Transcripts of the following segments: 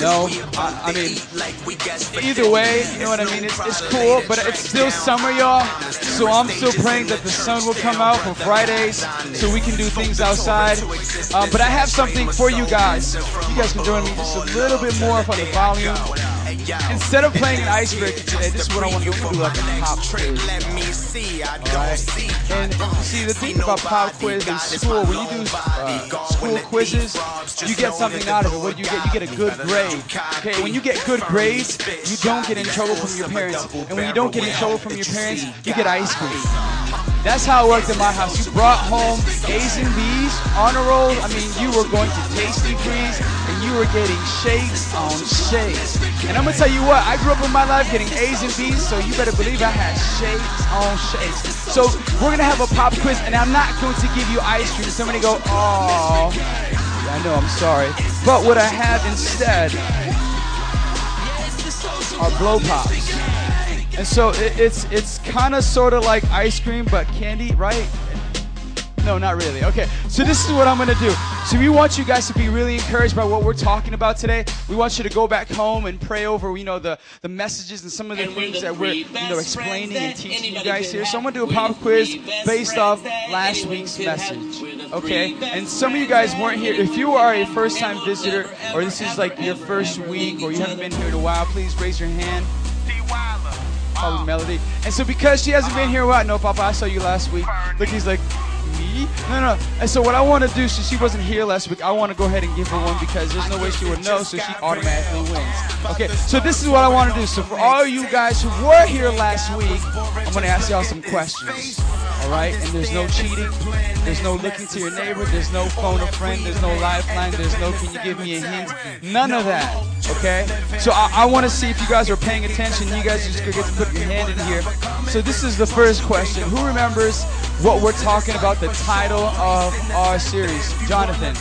No, I, I mean, either way, you know what I mean? It's, it's cool, but it's still summer, y'all. So I'm still praying that the sun will come out for Fridays so we can do things outside. Um, but I have something for you guys. You guys can join me just a little bit more for the volume. Instead of playing an icebreaker today, this is what I want to do. Like a pop quiz. Let me see, I don't see See the thing about pop quiz in school, when you do uh, school quizzes, you get something out of it. What do you get? You get a good grade. Okay, when you get good grades, you don't get in trouble from your parents. And when you don't get in trouble from your parents, you get ice cream. That's how it worked in my house. You brought home A's and B's, honor rolls. I mean, you were going to Tasty and you were getting shakes on shakes. And I'm gonna tell you what, I grew up in my life getting A's and B's, so you better believe I had shakes on shakes. So we're gonna have a pop quiz, and I'm not going to give you ice cream. Somebody go, oh, I know, I'm sorry. But what I have instead are blow pops. And so it, it's it's kind of sort of like ice cream, but candy, right? No, not really. Okay, so this is what I'm gonna do. So we want you guys to be really encouraged by what we're talking about today. We want you to go back home and pray over, you know, the, the messages and some of the And we're things the that we're, you know, explaining and teaching you guys here. So I'm gonna do a pop quiz based off last week's message. Okay, and some of you guys weren't here. If you are a first-time visitor, ever, or this is ever, like your first ever week, or you haven't been here in a while, please raise your hand. Probably uh, Melody. And so because she hasn't been here a while, no, Papa, I saw you last week. Look, he's like, me? No, no. And so what I want to do, since she wasn't here last week, I want to go ahead and give her one because there's no way she would know, so she automatically wins. Okay, so this is what I want to do. So for all you guys who were here last week, I'm going to ask y'all some questions. All right? And there's no cheating. There's no looking to your neighbor. There's no phone a friend. There's no lifeline. There's no can you give me a hint? None of that. Okay? So I, I want to see if you guys are paying attention. You guys just get to put your hand in here. So this is the first question. Who remembers what we're talking about, the title of our series? Jonathan.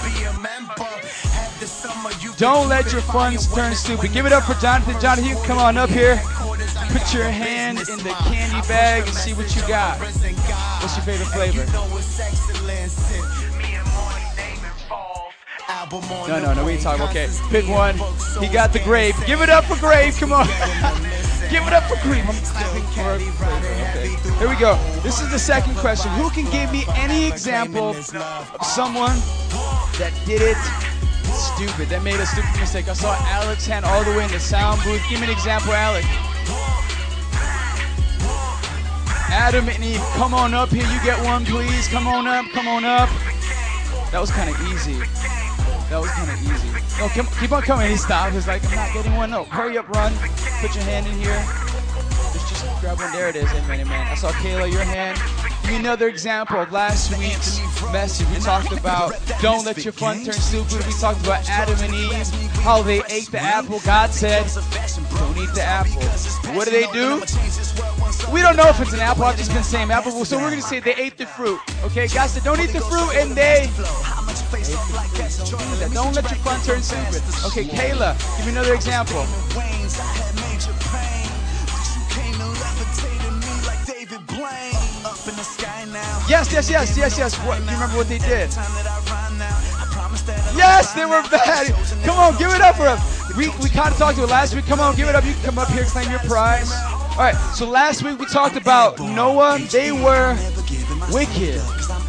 Don't let your funds turn stupid. Give it up for Jonathan. Jonathan, come on up here. Put your hand in the candy bag and see what you got. What's your favorite flavor? No, no, no, we talking. Okay, pick one. He got the grape. Give it up for grape. Come on. Give it up for flavor. Okay. Here we go. This is the second question. Who can give me any example of someone that did it stupid, that made a stupid mistake? I saw Alex hand all the way in the sound booth. Give me an example, Alex. Adam and Eve, come on up here. You get one, please. Come on up. Come on up. That was kind of easy. That was kind of easy. No, keep, keep on coming. He stopped. He's like, I'm not getting one. No, hurry up, run. Put your hand in here. Just, just grab one. There it is. Amen, amen. I saw Kayla, your hand. Give me another example last week's message. We talked about don't let your fun turn stupid. We talked about Adam and Eve, how they ate the apple. God said, don't eat the apple. What do they do? We don't know if it's an apple. I've just been saying apple. So we're going to say they ate the fruit. Okay, God said, don't eat the fruit, and they don't let your fun turn stupid. Okay, Kayla, give me another example. Yes, yes, yes, yes, yes. What, do you remember what they did? Yes, they were bad. Come on, give it up for them. We, we kind of talked to it last week. Come on, give it up. You can come up here, claim your prize. All right, so last week we talked about Noah. They were wicked.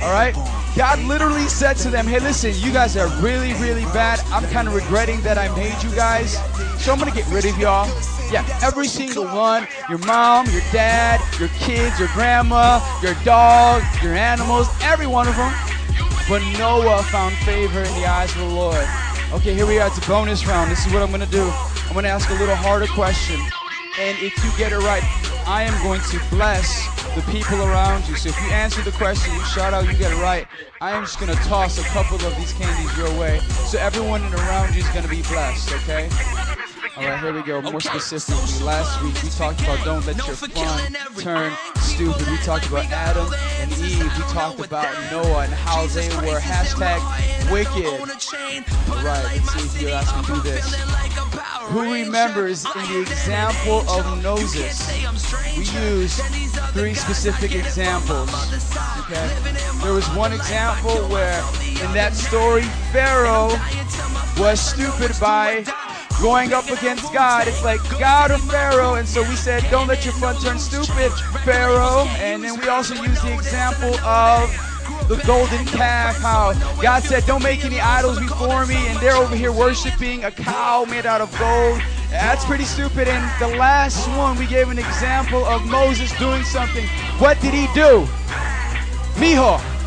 All right? God literally said to them, hey, listen, you guys are really, really bad. I'm kind of regretting that I made you guys. So I'm going to get rid of y'all. Yeah, every single one. Your mom, your dad, your kids, your grandma, your dog, your animals, every one of them. But Noah found favor in the eyes of the Lord. Okay, here we are. It's a bonus round. This is what I'm going to do. I'm going to ask a little harder question. And if you get it right, I am going to bless the people around you. So if you answer the question, you shout out, you get it right, I am just to toss a couple of these candies your way. So everyone around you is to be blessed, okay? All right, here we go. More specifically, last week we talked about don't let your fun turn stupid. We talked about Adam and Eve. We talked about Noah and how they were hashtag wicked. All right, let's see if you're asking to do this. Who remembers in the example of Moses? We used three specific examples. Okay, there was one example where in that story Pharaoh was stupid by going up against God. It's like God or Pharaoh. And so we said, don't let your fun turn stupid, Pharaoh. And then we also used the example of the golden calf, how God said, Don't make any idols before me, and they're over here worshiping a cow made out of gold. That's pretty stupid. And the last one, we gave an example of Moses doing something. What did he do? Mijo.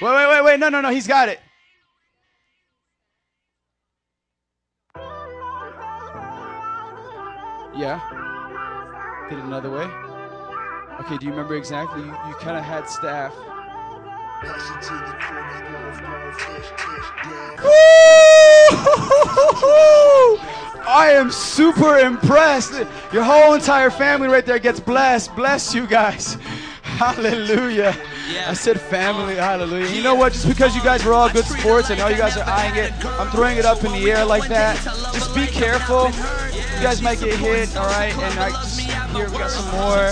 Wait, wait, wait, wait. No, no, no. He's got it. Yeah. Did it another way. Okay, do you remember exactly? You, you kind of had staff. I am super impressed. Your whole entire family right there gets blessed. Bless you guys. Hallelujah. I said family, hallelujah. You know what? Just because you guys were all good sports, I know you guys are eyeing it. I'm throwing it up in the air like that. Just be careful. You guys might get hit, all right? And I just here we got some more.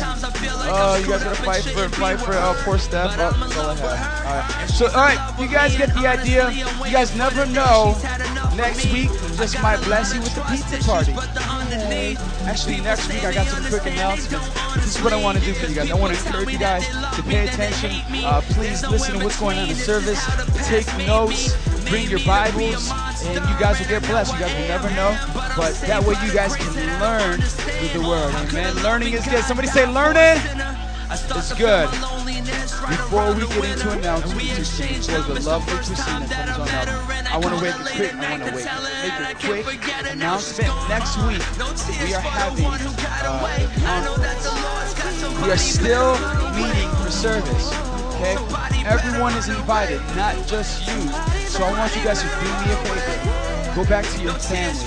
Oh, you guys gotta fight for fight for uh, poor Steph. Oh, that's all have. All right. So, all right, you guys get the idea. You guys never know. Next week, just might bless you with the pizza party. Actually, next week I got some quick announcements. This is what I want to do for you guys. I want to encourage you guys to pay attention. Uh, please listen to what's going on in the service. Take notes. Bring your Bibles, and you guys will get blessed. You guys will never know, but that way you guys can learn through the Word. Amen. Learning is good. Somebody say learning. It's good. Before we get into announcements, before the lovely Christina comes on up, I want to make a quick, I want to wait, make a quick announcement. Next week, we are having uh. We are still meeting for service. Okay, everyone is invited, not just you. So I want you guys to do me a favor. Go back to your families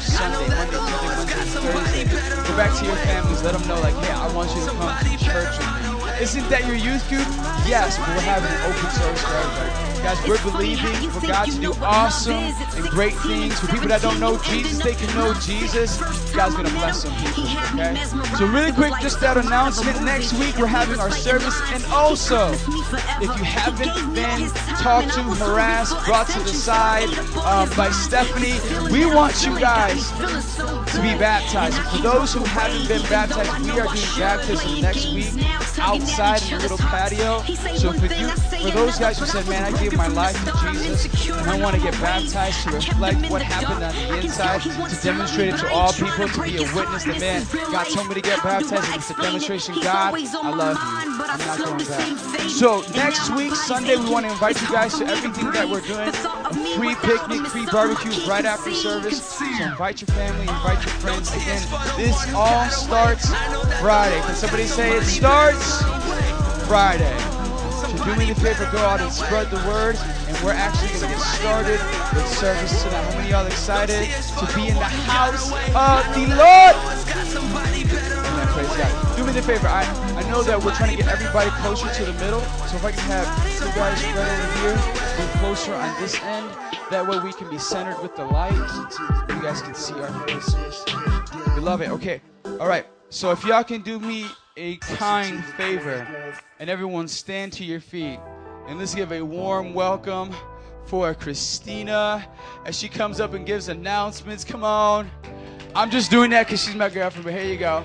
Sunday, Monday, Tuesday, Wednesday, Thursday. Go back to your families. Let them know, like, hey, I want you to come Isn't that your youth group? Yes, we're having an open service for everybody. Guys, we're believing for God to do awesome and great things. For people that don't know Jesus, they can know Jesus. God's gonna bless some people, okay? So really quick, just that announcement. Next week we're having our service. And also, if you haven't been talked to, harassed, brought to the side um, by Stephanie, we want you guys to be baptized. And for those who haven't been baptized, we are doing baptism next week outside in the little patio. So for you, for those guys who said, "Man, I gave my life to Jesus, and I want to get baptized to reflect what happened on the inside, to demonstrate it to all people, to be a witness that man, God told me to get baptized, and it's a demonstration. God, I love you. I'm not going back. So next week, Sunday, we want to invite you guys to everything that we're doing: free picnic, free barbecue right after service. So invite your family, invite your friends. Again, this all starts Friday. Can somebody say it starts Friday? So do me the favor, go out and spread the word. And we're actually going to get started with service tonight. How many of y'all excited to be in the house of the Lord? Amen, praise God. Me the favor. I, I know that we're trying to get everybody closer to the middle. So if I can have you guys right over here, move closer on this end. That way we can be centered with the light. You guys can see our faces. We love it. Okay. All right. So if y'all can do me a kind favor and everyone stand to your feet and let's give a warm welcome for Christina as she comes up and gives announcements. Come on. I'm just doing that because she's my girlfriend, but here you go.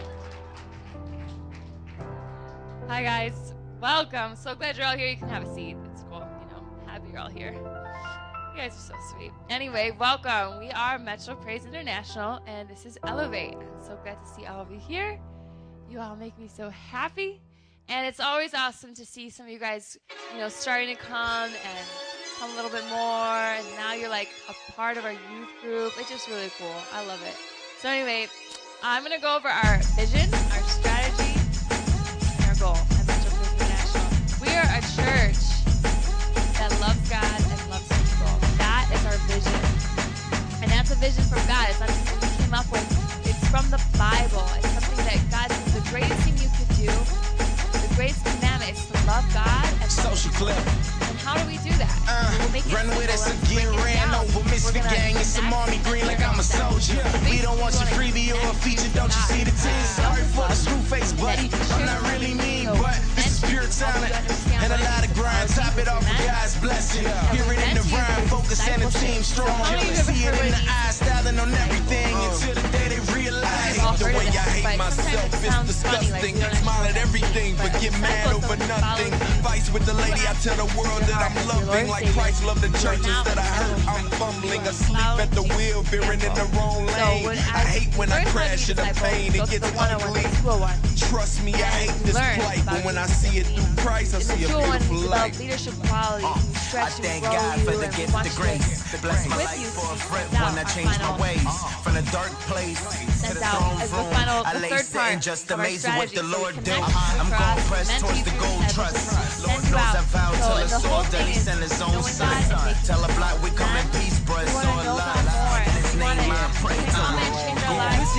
Hi guys, welcome. So glad you're all here. You can have a seat. It's cool. You know, happy you're all here. You guys are so sweet. Anyway, welcome. We are Metro Praise International, and this is Elevate. So glad to see all of you here. You all make me so happy, and it's always awesome to see some of you guys, you know, starting to come and come a little bit more, and now you're like a part of our youth group. It's just really cool. I love it. So anyway, I'm gonna go over our vision, our strategy, We are a church that loves God and loves people. That is our vision. And that's a vision from God. It's not something we came up with. It's from the Bible. It's something that God says the greatest thing you could do, the greatest commandment is to love God and Social clip. And how do we do that? Uh, We'll run with us break again, ran over, miss the gang. It's some army green like I'm a soldier. We don't want your freebie or a feature, don't you see the tears? Sorry for the screw face, buddy. I'm not really mean, but pure talent. and a lot of grind. Top it off with? God's blessing. Hear it in the rhyme, focus and the team strong. How many of you ever See it in the eyes, styling on everything until the day they realize the way I hate myself is sounds funny, like disgusting. Smile at everything, but get mad over is someone who nothing. Fights with the lady, I tell the world that I'm Your heart as your loving like Christ loved the churches that I hurt. I'm fumbling asleep at the wheel, veering in the wrong lane. I hate when I learn how to crash in the pain, it gets ugly. Trust me, I hate this plight, but when I Jesus. See it through Christ, I see a 201, beautiful develop light. leadership qualities. Uh, we I thank God for the gift of grace. to Bless my life for a friend when I our changed my ways. From the dark place to the throne room. I lay sitting just our amazing what the Lord do. I'm going press towards the gold trust. Lord knows. I So till the whole that he sent his own son. God and making Tell a block we come in peace, bruh, We so want to know God alive. In his name I to pray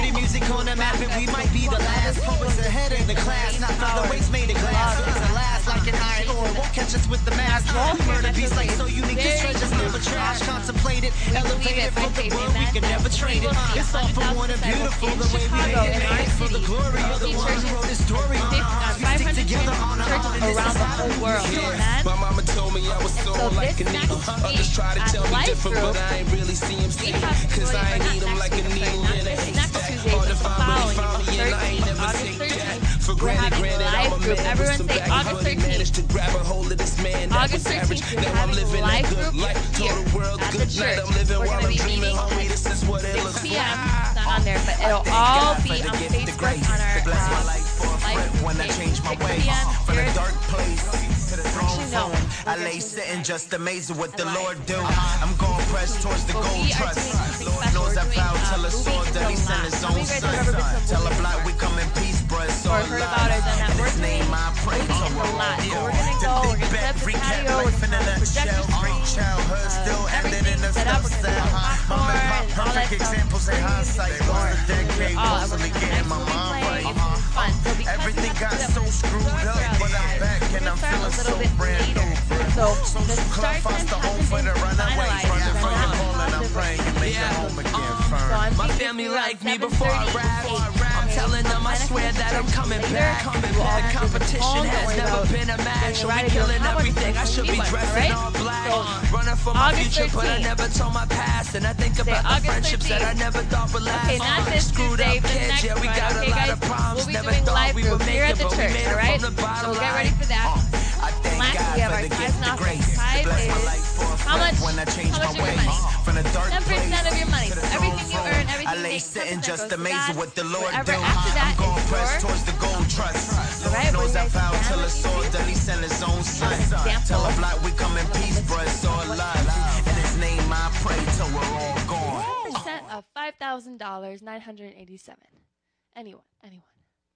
see the music on the map and we might be the last Poets ahead in the class, not featherweights made of glass It's a last like an iron ore, won't catch us with the mask We murder beats like so unique, this treasure's never trash Contemplated, elevated for the world, we can never trade it It's all for one and beautiful, the way we made it made For the glory of the one who wrote this story uh, We stick together on our own, and this around is the whole world. do it. Amen. My mama told me I was And so like a this needle. next Others try to tell me different, Group, but I ain't really see them see. Cause I ain't or need not them like a next needle in a not this next haystack. Tuesday, Hard but to the find, following, really found the me, and I ain't 13th, never August take 13th. that. For We're having granted, Life I'm a Group. man Everyone say August but he 13th. managed to grab a hold of this man that August was average. 13th, we're having living a good Group life. here Told the world at the church. I'm living We're gonna I'm be dreaming, meeting homie. This is what it 6 looks p.m. like. It's not on there, but it'll all be on Facebook on our uh, life for a Life friend Group when I page. changed my 6 ways. p.m. From Here. dark place to the throne Actually, no. I lay sitting just amazing what the. Lord do. I'm going press towards the gold trust. Lord knows We're I doing, vowed uh, till the sword that he sent his own many of you guys son. Tell a block we come in peace, bruh, or I've heard about or done that word for me, it's a lot. So we're going to go, we're going to set up the patio, we're going to have a projection screen, uh, everything set up, we're going to have popcorn all that stuff. Oh, we're all, we're going to have a nice movie play, fun. There'll be Everything got so screwed up, but I'm back and I'm feeling so brand new. So the start time hasn't been finalized, so we're not positive. Yeah. Um, so I'm thinking about 7.30 to 8.30 telling them I swear that I'm coming back. Coming We'll different Competition has never been a match. we. Killing don't have one, everything. I should be need one, dressed in all black. Running for my future, but I never told my past. And I think about the friendships that I never thought would last. Okay, not Uh, this Screwed up kids, next yeah, we got a lot of problems. Never thought we would make it, the but we made it from the bottom So get ready for that. I thank God for the gift of grace. Bless my life for how much when I changed my much of your ways. From the dark 10% of your money. the Everything you earn, everything I you lay make, sitting 10% just amazing what the Lord do. After that I'm going press towards the gold trust. Lord Alright, knows I do you guys vowed stand till me, sword that he sent his own son. Tell a block we come in peace, bruh, so alive. In his name I pray till we're all gone. percent of five thousand dollars, nine hundred eighty-seven. Anyone, anyone.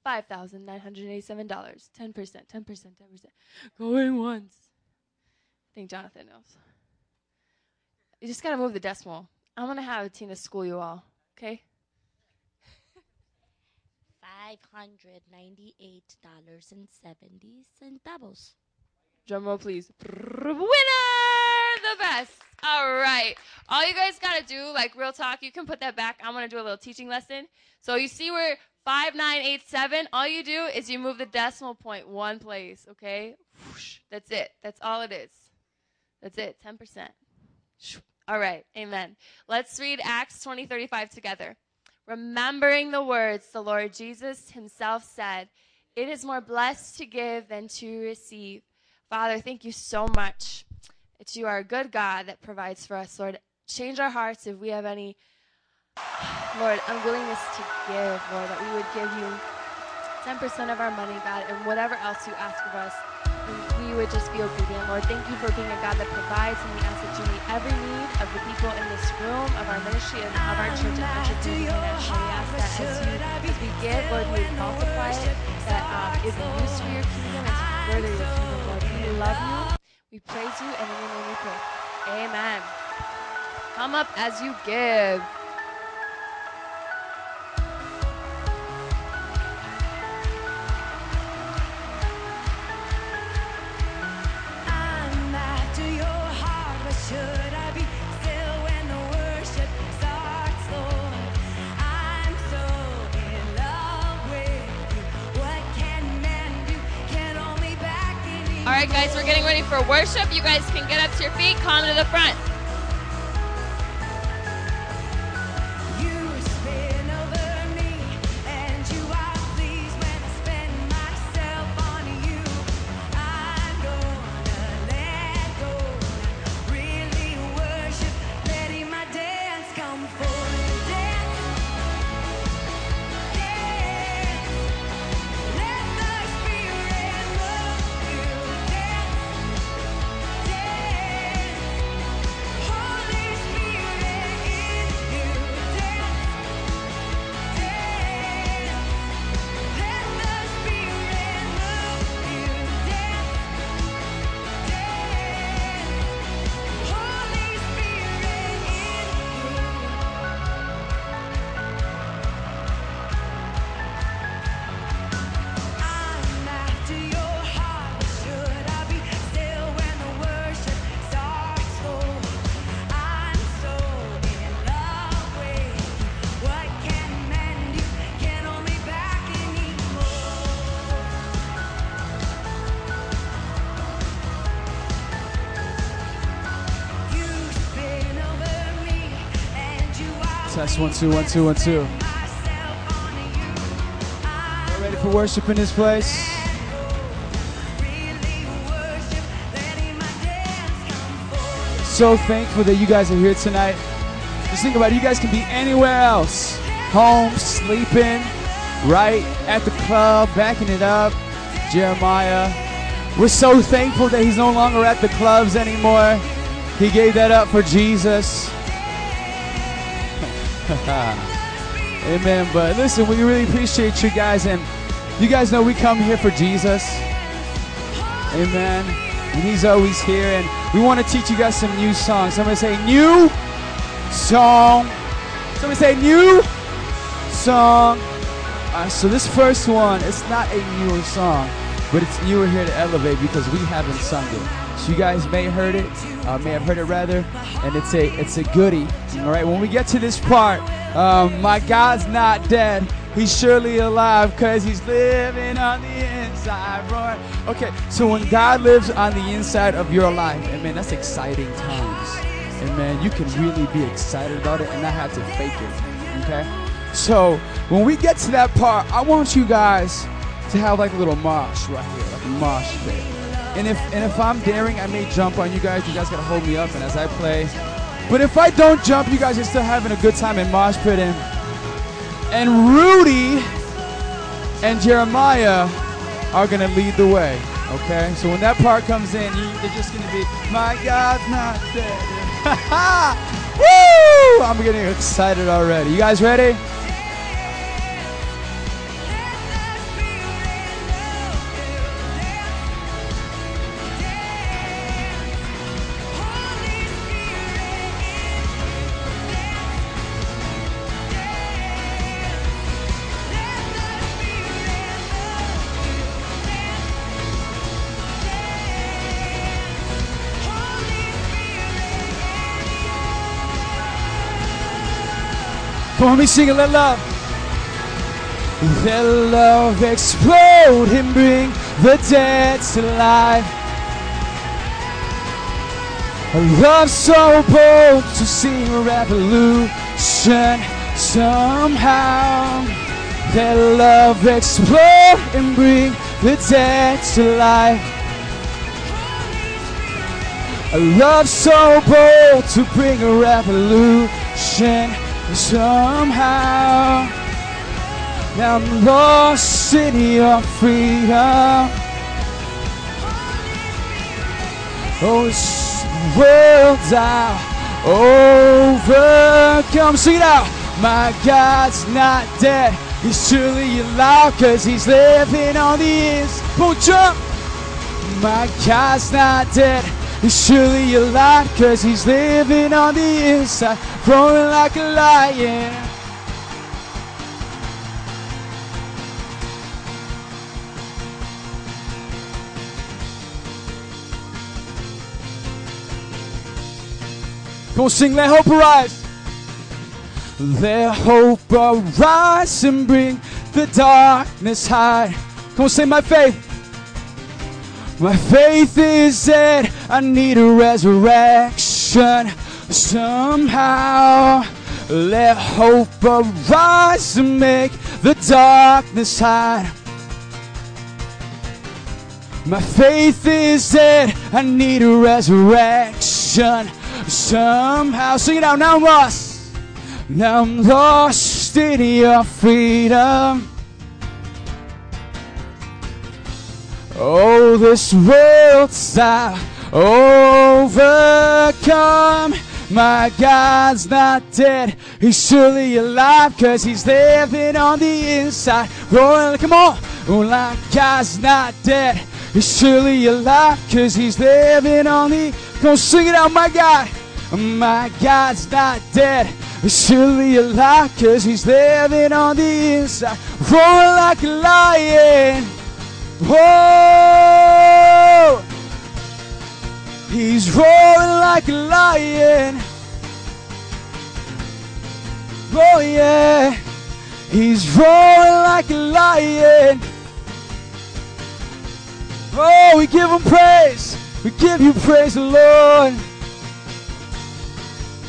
Five thousand nine hundred eighty-seven dollars. Ten percent, ten percent, ten percent. Going once. I think Jonathan knows. You just gotta move the decimal. I'm gonna have Tina school you all, okay? Five hundred ninety-eight dollars and seventy centavos. Drum roll, please. Winner! The best. All right. All you guys got to do, like real talk, you can put that back. I'm going to do a little teaching lesson. So you see where 5987, all you do is you move the decimal point one place, okay? That's it. That's all it is. That's it. 10%. All right. Amen. Let's read Acts 20 35 together. Remembering the words the Lord Jesus himself said, It is more blessed to give than to receive. Father, thank you so much that you are a good God that provides for us. Lord, change our hearts if we have any, Lord, unwillingness to give, Lord, that we would give you 10% of our money, God, and whatever else you ask of us, we would just be obedient. Lord, thank you for being a God that provides, and we ask you meet every need of the people in this room, of our ministry, and of our church at Metro Community International. We ask that as, you, as we give, Lord, you multiply it, that um, it be used for your kingdom and to further your kingdom, Lord. We love you, we praise you, and in your name we pray. Amen. Come up as you give. Guys, we're getting ready for worship. You guys can get up to your feet, come to the front. One, two, one, two, one, two. I Ready for worship in this place? So thankful that you guys are here tonight. Just think about it, you guys can be anywhere else. Home, sleeping, right at the club, backing it up. Jeremiah. We're so thankful that he's no longer at the clubs anymore. He gave that up for Jesus. Amen. But listen, we really appreciate you guys, and you guys know we come here for Jesus. Amen. And He's always here, and we want to teach you guys some new songs. Somebody say new song. Somebody say new song. Uh, so this first one, it's not a newer song, but it's newer here to Elevate because we haven't sung it. So you guys may heard it, uh, may have heard it rather, and it's a it's a goodie. All right. When we get to this part, um, my God's not dead. He's surely alive because he's living on the inside. Roar. Okay, so when God lives on the inside of your life, amen, that's exciting times. Amen. You can really be excited about it and not have to fake it. Okay? So when we get to that part, I want you guys to have like a little mosh right here, like a mosh. And if and if I'm daring, I may jump on you guys. You guys gotta hold me up and as I play. But if I don't jump, you guys are still having a good time in mosh pit and and Rudy and Jeremiah are gonna lead the way. Okay? So when that part comes in, you, they're just gonna be, my God's not dead. Woo! I'm getting excited already. You guys ready? Let me sing it. Let love. Let love explode and bring the dead to life. A love so bold to see a revolution somehow. Let love explode and bring the dead to life. A love so bold to bring a revolution somehow. I'm lost in your freedom. Oh, this world I overcome. Sing it out. My God's not dead. He's truly alive because he's living on the inside. Boom, jump. My God's not dead. He's surely alive because he's living on the inside, roaring like a lion. Come sing, let hope arise. Let hope arise and bring the darkness high. Come on, sing my faith. My faith is dead. I need a resurrection somehow. Let hope arise and make the darkness hide. My faith is dead. I need a resurrection somehow. Sing it out. Now I'm lost. Now I'm lost in your freedom. Oh, this world's I overcome. My God's not dead. He's surely alive because he's living on the inside. Roaring, come on. Oh, my God's not dead. He's surely alive because he's living on the. On, sing it out, my God. My God's not dead. He's surely alive because he's living on the inside. Roaring like a lion. Whoa! He's roaring like a lion. Oh yeah. He's roaring like a lion. Oh, we give him praise. We give you praise, Lord.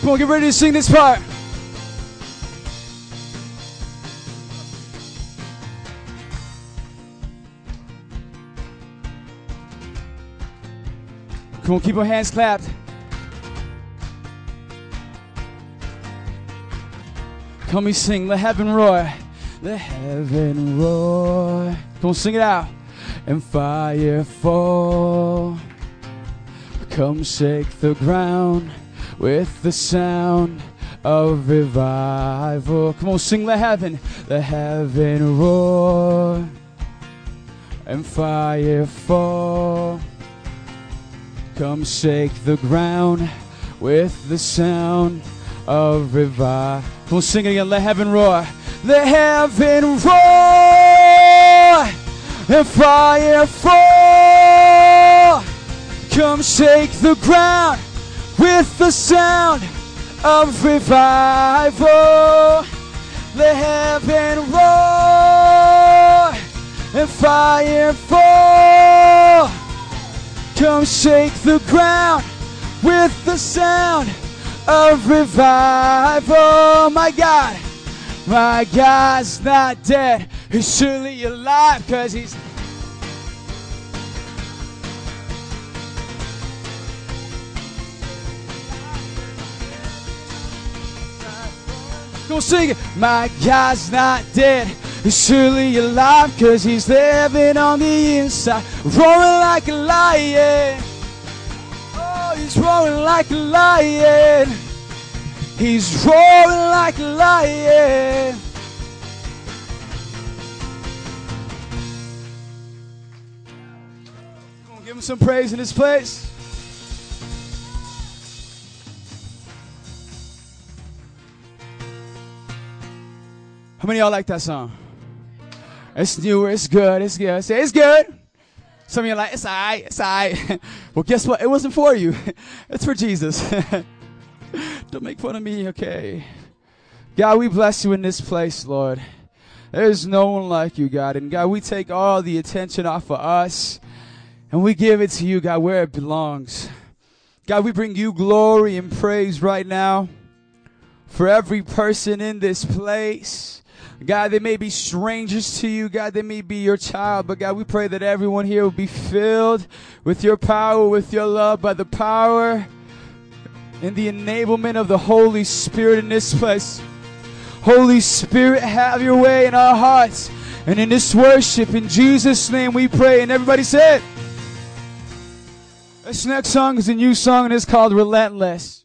Come on, get ready to sing this part. Come on, keep your hands clapped. Come, we sing, let heaven roar. Let heaven roar. Come on, sing it out. And fire fall. Come shake the ground with the sound of revival. Come on, sing, let heaven, let heaven roar. And fire fall. Come shake the ground with the sound of revival. We'll sing it again. Let heaven roar. Let heaven roar and fire fall. Come shake the ground with the sound of revival. Let heaven roar and fire fall. Come shake the ground with the sound of revival. My God, my God's not dead. He's surely alive because he's. Go sing it. My God's not dead. He's surely alive because he's living on the inside. Roaring like a lion. Oh, he's roaring like a lion. He's roaring like a lion. Give him some praise in this place. How many y'all like that song? It's newer, it's good, it's good. Say it's good. Some of you are like, it's alright, it's alright. well, guess what? It wasn't for you. it's for Jesus. Don't make fun of me, okay? God, we bless you in this place, Lord. There's no one like you, God. And God, we take all the attention off of us and we give it to you, God, where it belongs. God, we bring you glory and praise right now for every person in this place. God, they may be strangers to you. God, they may be your child. But God, we pray that everyone here will be filled with your power, with your love, by the power and the enablement of the Holy Spirit in this place. Holy Spirit, have your way in our hearts and in this worship. In Jesus' name we pray. And everybody said, This next song is a new song and it's called Relentless.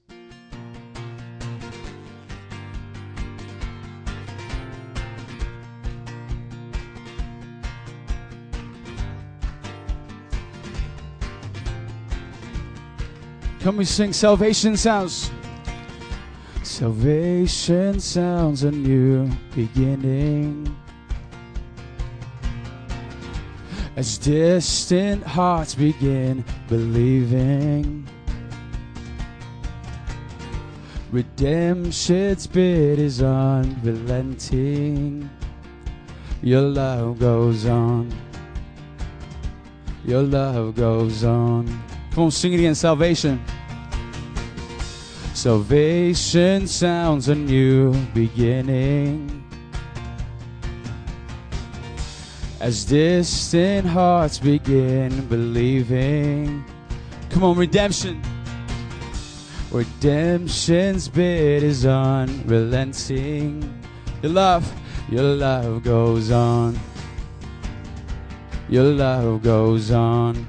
Come we sing salvation sounds. Salvation sounds a new beginning. As distant hearts begin believing. Redemption's bid is unrelenting. Your love goes on. Your love goes on. Come on, sing it again. Salvation. Salvation sounds a new beginning. As distant hearts begin believing. Come on, redemption. Redemption's bid is unrelenting. Your love, your love goes on. Your love goes on.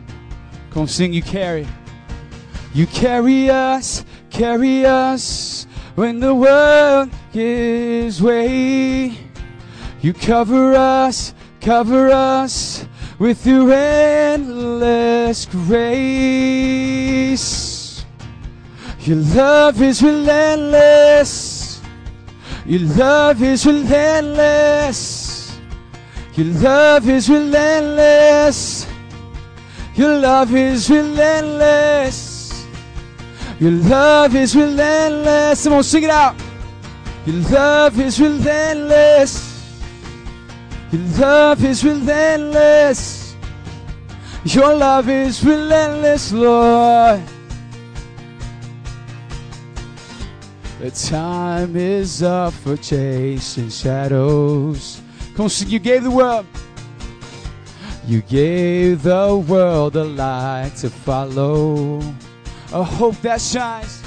Come sing, you carry. You carry us, carry us when the world gives way. You cover us, cover us with your endless grace. Your love is relentless. Your love is relentless. Your love is relentless. Your love is relentless. Your love is relentless. Come on, sing it out. Your love is relentless. Your love is relentless. Your love is relentless, Lord. The time is up for chasing shadows. Come on, sing. You gave the world. You gave the world a light to follow. A hope that shines.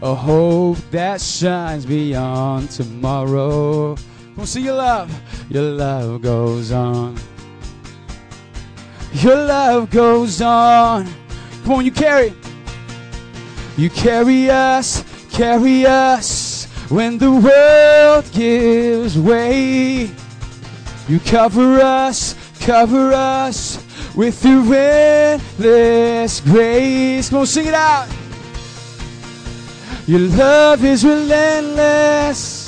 A hope that shines beyond tomorrow. Come see your love. Your love goes on. Your love goes on. Come on, you carry. You carry us, carry us when the world gives way. You cover us, cover us with your endless grace. Come on, sing it out. Your love is relentless.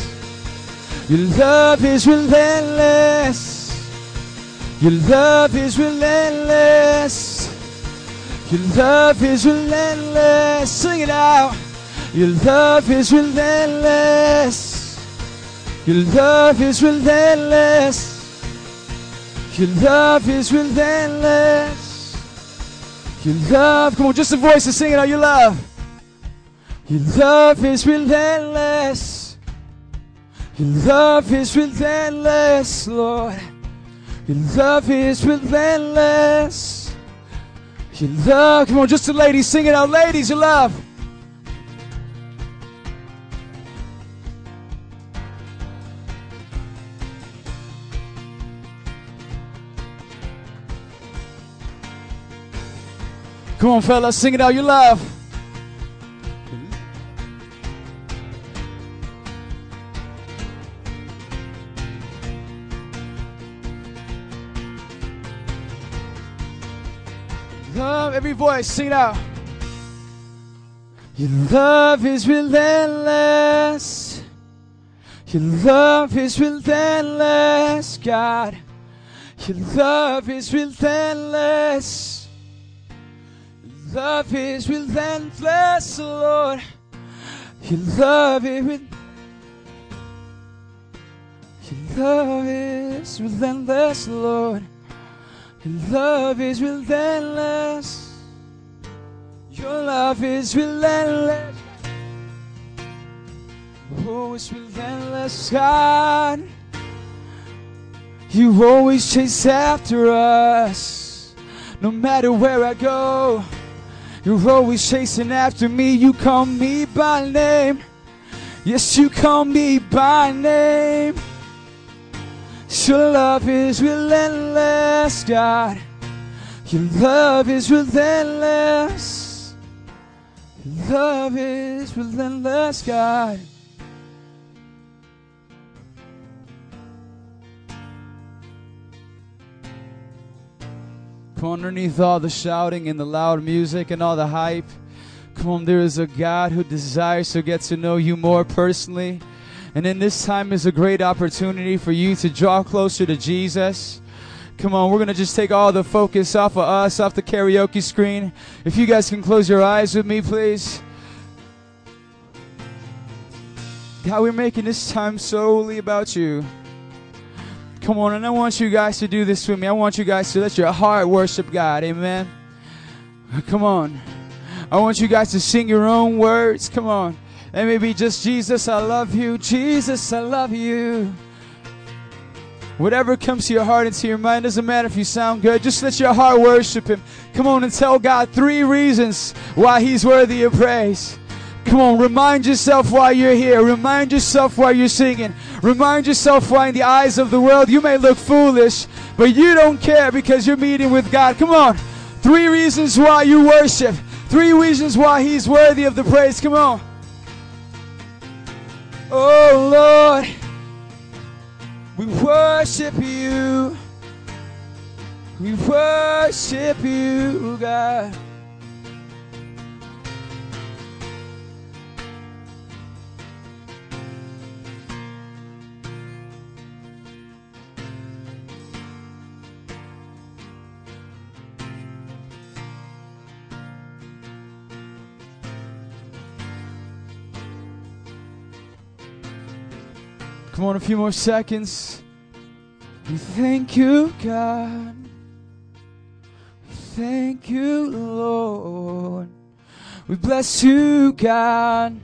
Your love is relentless. Your love is relentless. Your love is relentless. Sing it out. Your love is relentless. Your love is relentless. Your love is relentless. Your love, come on, just a voice to sing it out. Your love. Your love is relentless. Your love is relentless, Lord. Your love is relentless. Your love, come on, just the ladies, sing it out. Ladies, your love. Come on, fellas, sing it out. Your love. Love, every voice, sing it out. Your love is relentless. Your love is relentless, God. Your love is relentless. Love is relentless, Lord. Your love is re- Your love is relentless, Lord. Your love is relentless. Your love is relentless. Oh, it's relentless, God. You always chase after us. No matter where I go, you're always chasing after me. You call me by name. Yes, you call me by name. Your love is relentless, God. Your love is relentless. Your love is relentless, God. Come underneath all the shouting and the loud music and all the hype. Come on, there is a God who desires to get to know you more personally. And in this time is a great opportunity for you to draw closer to Jesus. Come on, we're going to just take all the focus off of us, off the karaoke screen. If you guys can close your eyes with me, please. God, we're making this time solely about you. Come on, and I want you guys to do this with me. I want you guys to let your heart worship God. Amen. Come on. I want you guys to sing your own words. Come on. And maybe just Jesus, I love you. Jesus, I love you. Whatever comes to your heart and to your mind, doesn't matter if you sound good, just let your heart worship Him. Come on and tell God three reasons why He's worthy of praise. Come on, remind yourself why you're here. Remind yourself why you're singing. Remind yourself why, in the eyes of the world, you may look foolish, but you don't care because you're meeting with God. Come on. Three reasons why you worship. Three reasons why He's worthy of the praise. Come on. Oh, Lord. We worship you. We worship you, God. Come on, a few more seconds. We thank you, God. We thank you, Lord. We bless you, God.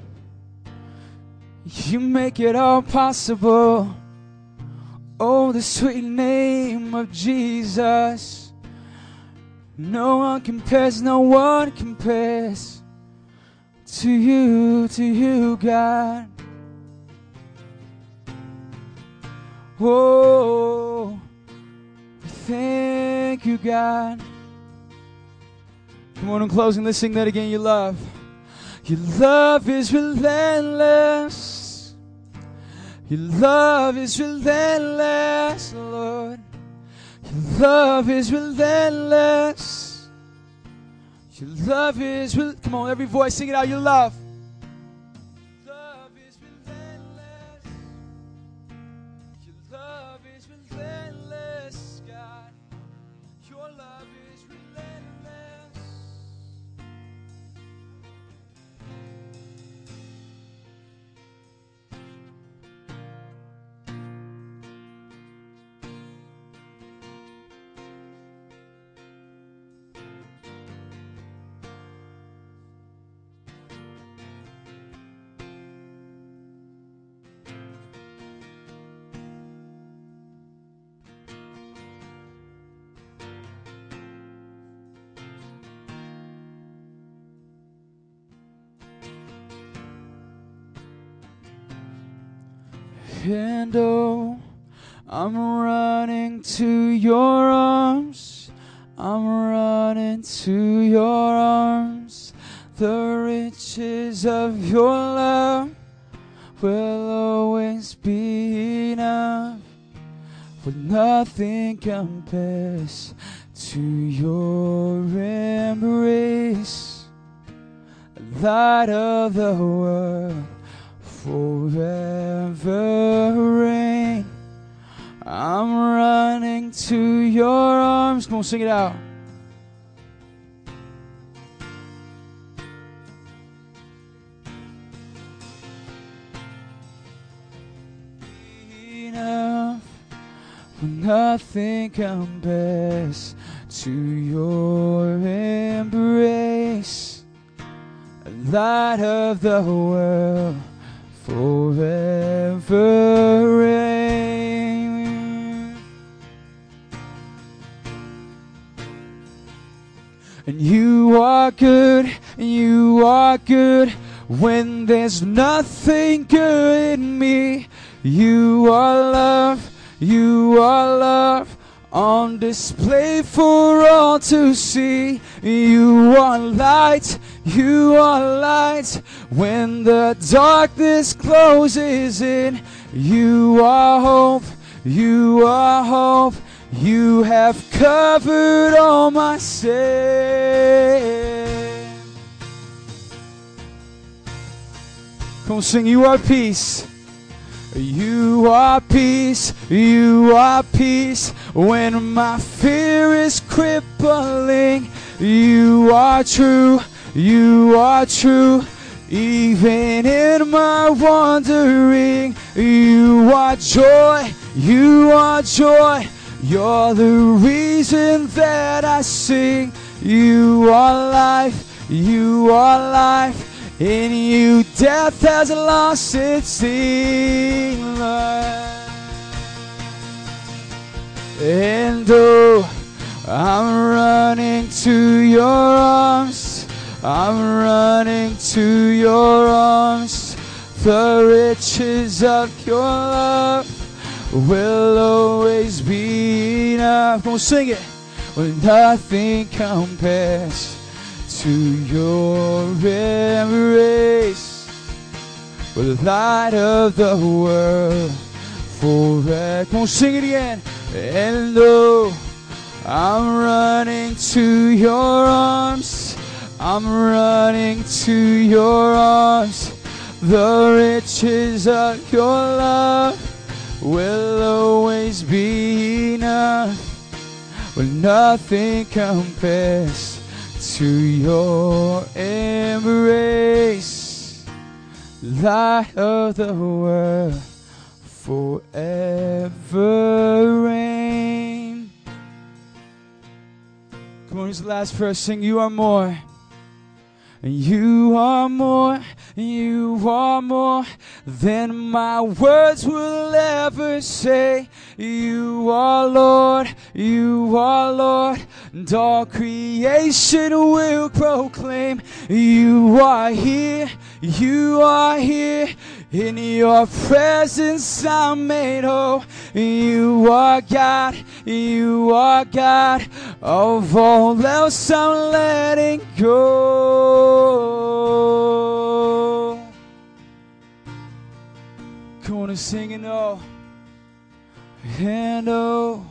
You make it all possible. Oh, the sweet name of Jesus. No one compares, no one compares to you, to you, God. Oh, thank you, God. Come on, in closing, let's sing that again. Your love. Your love is relentless. Your love is relentless, Lord. Your love is relentless. Your love is rel- Come on, every voice, sing it out. Your. Love Oh, I'm running to your arms. I'm running to your arms. The riches of your love will always be enough. For nothing compares to your embrace. Light of the world forever reign. I'm running to your arms. Come on, sing it out. Enough, nothing compares to your embrace. Light of the world forever. And you are good, you are good when there's nothing good in me. You are love, you are love on display for all to see. You are light, you are light when the darkness closes in. You are hope, you are hope. You have covered all my sin. Come sing. You are peace. You are peace, you are peace when my fear is crippling. You are true, you are true, even in my wandering. You are joy, You are joy. You're the reason that I sing. You are life. You are life. In you, death has lost its sting. And oh, I'm running to your arms. I'm running to your arms. The riches of your love will always be enough. On, sing it. When nothing compares to your embrace, with the light of the world forever. Come on, sing it again. And oh, I'm running to your arms. I'm running to your arms. The riches of your love will always be enough. When nothing compares to your embrace, light of the world forever reign. Come on, here's the last verse. Sing, You are more. You are more, you are more than my words will ever say. You are Lord, you are Lord, and all creation will proclaim. You are here, you are here. In your presence I'm made whole. You are God, you are God. Of all else I'm letting go. Come on sing and oh. And oh,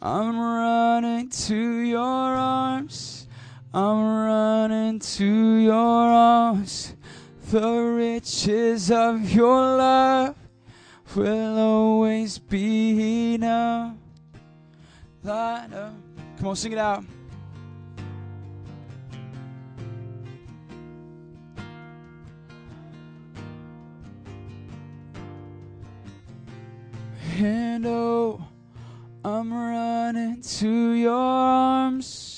I'm running to your arms. I'm running to your arms. The riches of your love will always be enough. Up. Uh, come on, sing it out. And oh, I'm running to your arms.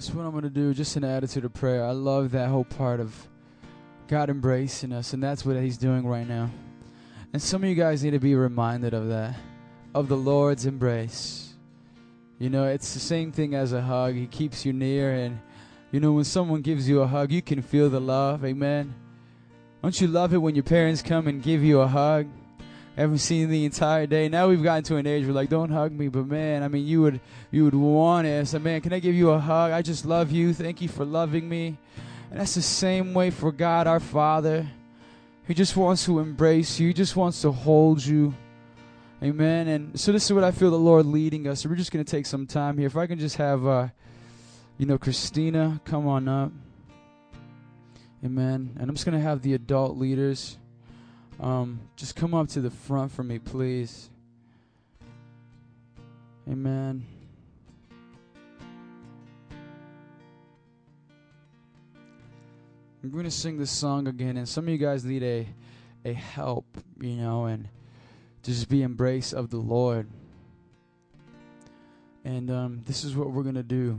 This is what I'm going to do, just an attitude of prayer. I love that whole part of God embracing us, and that's what He's doing right now. And some of you guys need to be reminded of that, of the Lord's embrace. You know, it's the same thing as a hug. He keeps you near, and you know, when someone gives you a hug, you can feel the love. Amen. Don't you love it when your parents come and give you a hug? Haven't seen the entire day. Now we've gotten to an age where like, don't hug me, but man, I mean, you would you would want it. So man, can I give you a hug? I just love you. Thank you for loving me. And that's the same way for God, our Father. He just wants to embrace you. He just wants to hold you. Amen. And so this is what I feel the Lord leading us. So we're just gonna take some time here. If I can just have, uh, you know, Christina come on up. Amen. And I'm just gonna have the adult leaders. Um, just come up to the front for me, please. Amen. I'm going to sing this song again, and some of you guys need a, a help, you know, and to just be embrace of the Lord. And um, this is what we're going to do.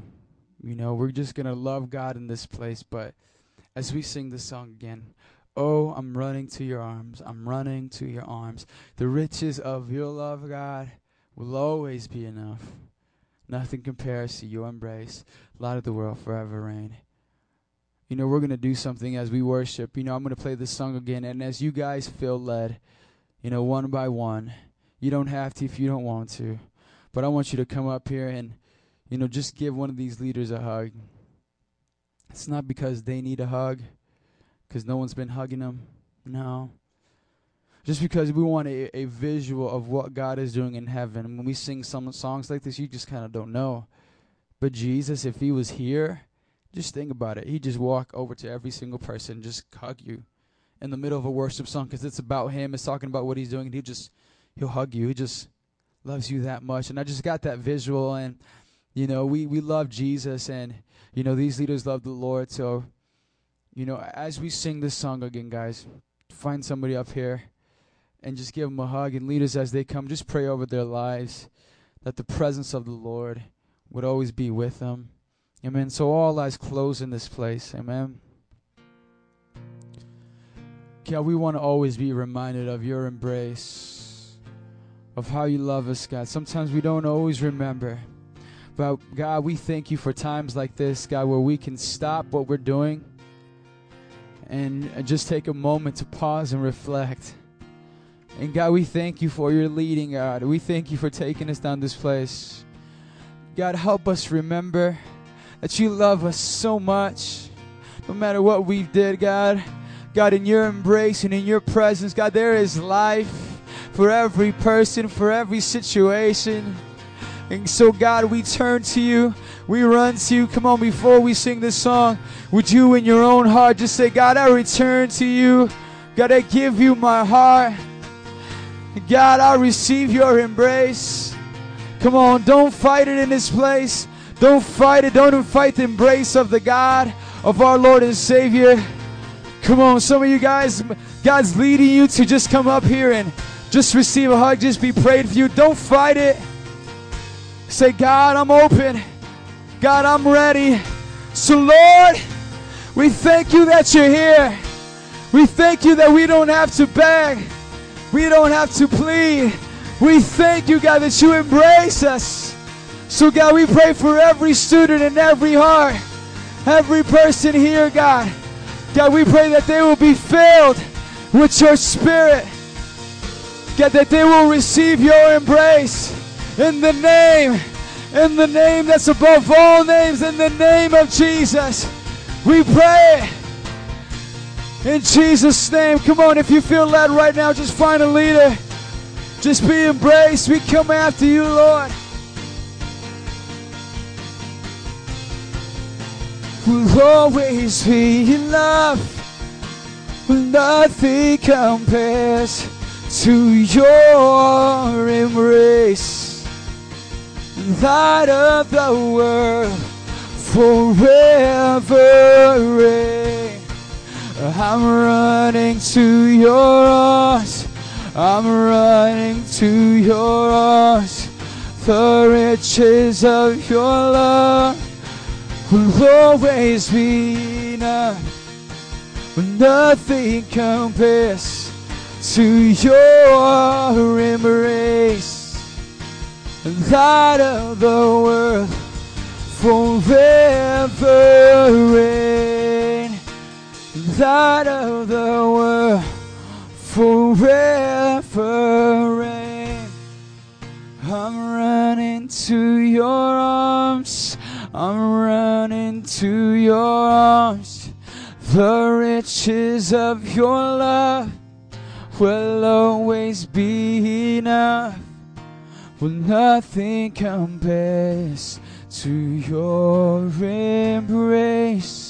You know, we're just going to love God in this place, but as we sing this song again, Oh, I'm running to your arms. I'm running to your arms. The riches of your love, God, will always be enough. Nothing compares to your embrace. Light of the world forever reign. You know, we're going to do something as we worship. You know, I'm going to play this song again. And as you guys feel led, you know, one by one, you don't have to if you don't want to. But I want you to come up here and, you know, just give one of these leaders a hug. It's not because they need a hug because no one's been hugging them. No. Just because we want a, a visual of what God is doing in heaven. When we sing some songs like this, you just kind of don't know. But Jesus, if he was here, just think about it. He'd just walk over to every single person, just hug you in the middle of a worship song because it's about him. It's talking about what he's doing. And he just, he'll hug you. He just loves you that much. And I just got that visual. And, you know, we, we love Jesus. And, you know, these leaders love the Lord. So, you know, as we sing this song again, guys, find somebody up here and just give them a hug. And lead us as they come, just pray over their lives that the presence of the Lord would always be with them. Amen. So all eyes closed in this place. Amen. God, we want to always be reminded of your embrace, of how you love us, God. Sometimes we don't always remember. But God, we thank you for times like this, God, where we can stop what we're doing and just take a moment to pause and reflect. And God, we thank you for your leading, God. We thank you for taking us down this place. God, help us remember that you love us so much, no matter what we did, God. God, in your embrace and in your presence, God, there is life for every person, for every situation. And so, God, we turn to you. We run to you. Come on, before we sing this song, would you in your own heart just say, God, I return to you. God, I give you my heart. God, I receive your embrace. Come on, don't fight it in this place. Don't fight it. Don't fight the embrace of the God of our Lord and Savior. Come on, some of you guys, God's leading you to just come up here and just receive a hug, just be prayed for you. Don't fight it. Say, God, I'm open. God, I'm ready. So, Lord, we thank you that you're here. We thank you that we don't have to beg, we don't have to plead. We thank you, God, that you embrace us. So, God, we pray for every student and every heart, every person here, God. God, we pray that they will be filled with your spirit. God, that they will receive your embrace in the name, in the name that's above all names, in the name of Jesus. We pray in Jesus' name. Come on, if you feel led right now, just find a leader. Just be embraced. We come after you, Lord. We'll always be in love. Nothing compares to your embrace. Light of the world forever. I'm running to your arms. I'm running to your arms. The riches of your love will always be enough. Nothing compares to your. Light of the world forever reign. Light of the world forever reign. I'm running to your arms. I'm running to your arms. The riches of your love will always be enough. Well, nothing compares to your embrace.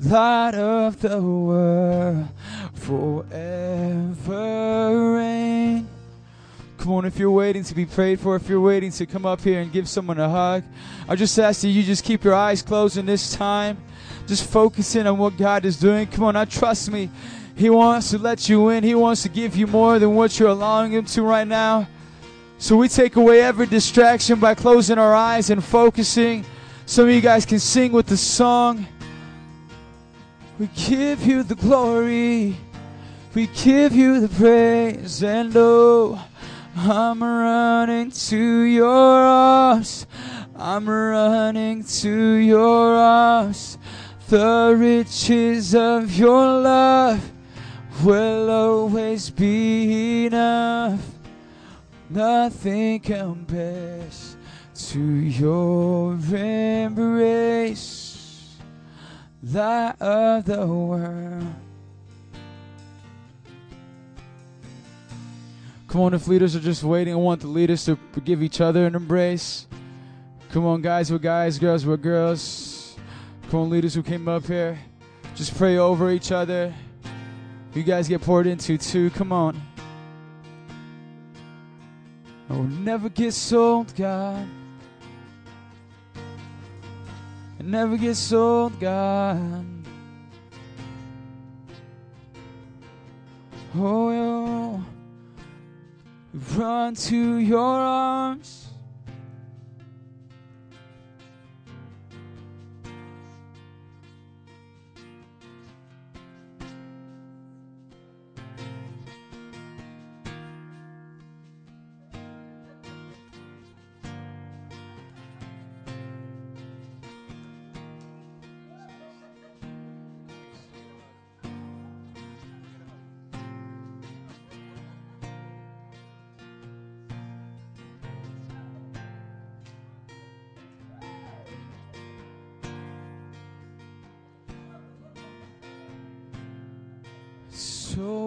Light of the world forever reign. Come on, if you're waiting to be prayed for, if you're waiting to come up here and give someone a hug, I just ask that you just keep your eyes closed in this time. Just focusing on what God is doing. Come on, I trust me. He wants to let you in. He wants to give you more than what you're allowing Him to right now. So we take away every distraction by closing our eyes and focusing. Some of you guys can sing with the song. We give you the glory. We give you the praise. And oh, I'm running to your arms. I'm running to your arms. The riches of your love will always be enough. Nothing compares to your embrace, light of the world. Come on, if leaders are just waiting, I want the leaders to give each other an embrace. Come on, guys with guys, girls with girls. Come on, leaders who came up here. Just pray over each other. You guys get poured into too. Come on. Oh, never get old, God. It never get old, God. Oh, run to your arms.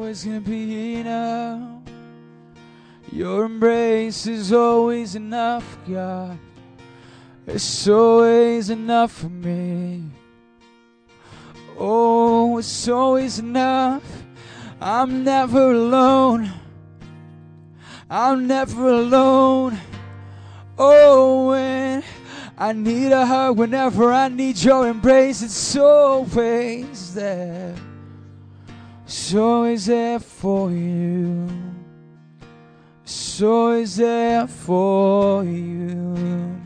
Always gonna be enough. Your embrace is always enough, God. It's always enough for me. Oh, it's always enough. I'm never alone. I'm never alone. Oh, when I need a hug, whenever I need your embrace, it's always there. It's always there for you. It's always there for you.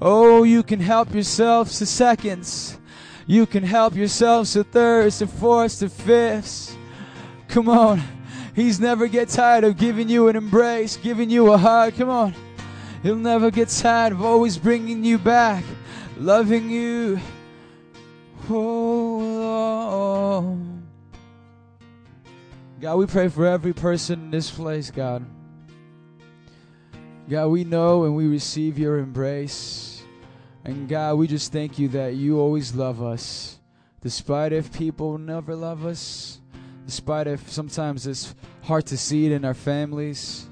Oh, you can help yourselves to seconds. You can help yourselves to thirds, to fourths, to fifths. Come on. He's never get tired of giving you an embrace, giving you a hug. Come on. He'll never get tired of always bringing you back, loving you. Oh, Lord. God, we pray for every person in this place, God. God, we know and we receive your embrace. And God, we just thank you that you always love us. Despite if people never love us, despite if sometimes it's hard to see it in our families.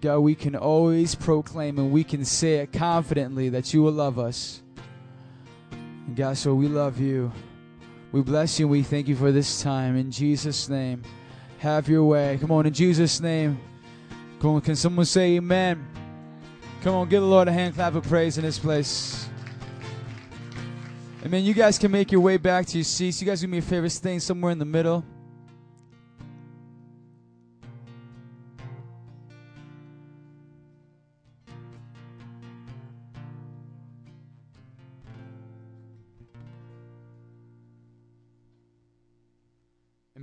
God, we can always proclaim and we can say it confidently that you will love us. And God, so we love you. We bless you and we thank you for this time. In Jesus' name, have your way. Come on, in Jesus' name. Come on, can someone say amen? Come on, give the Lord a hand clap of praise in this place. Amen. You guys can make your way back to your seats. You guys do me a favor, staying somewhere in the middle.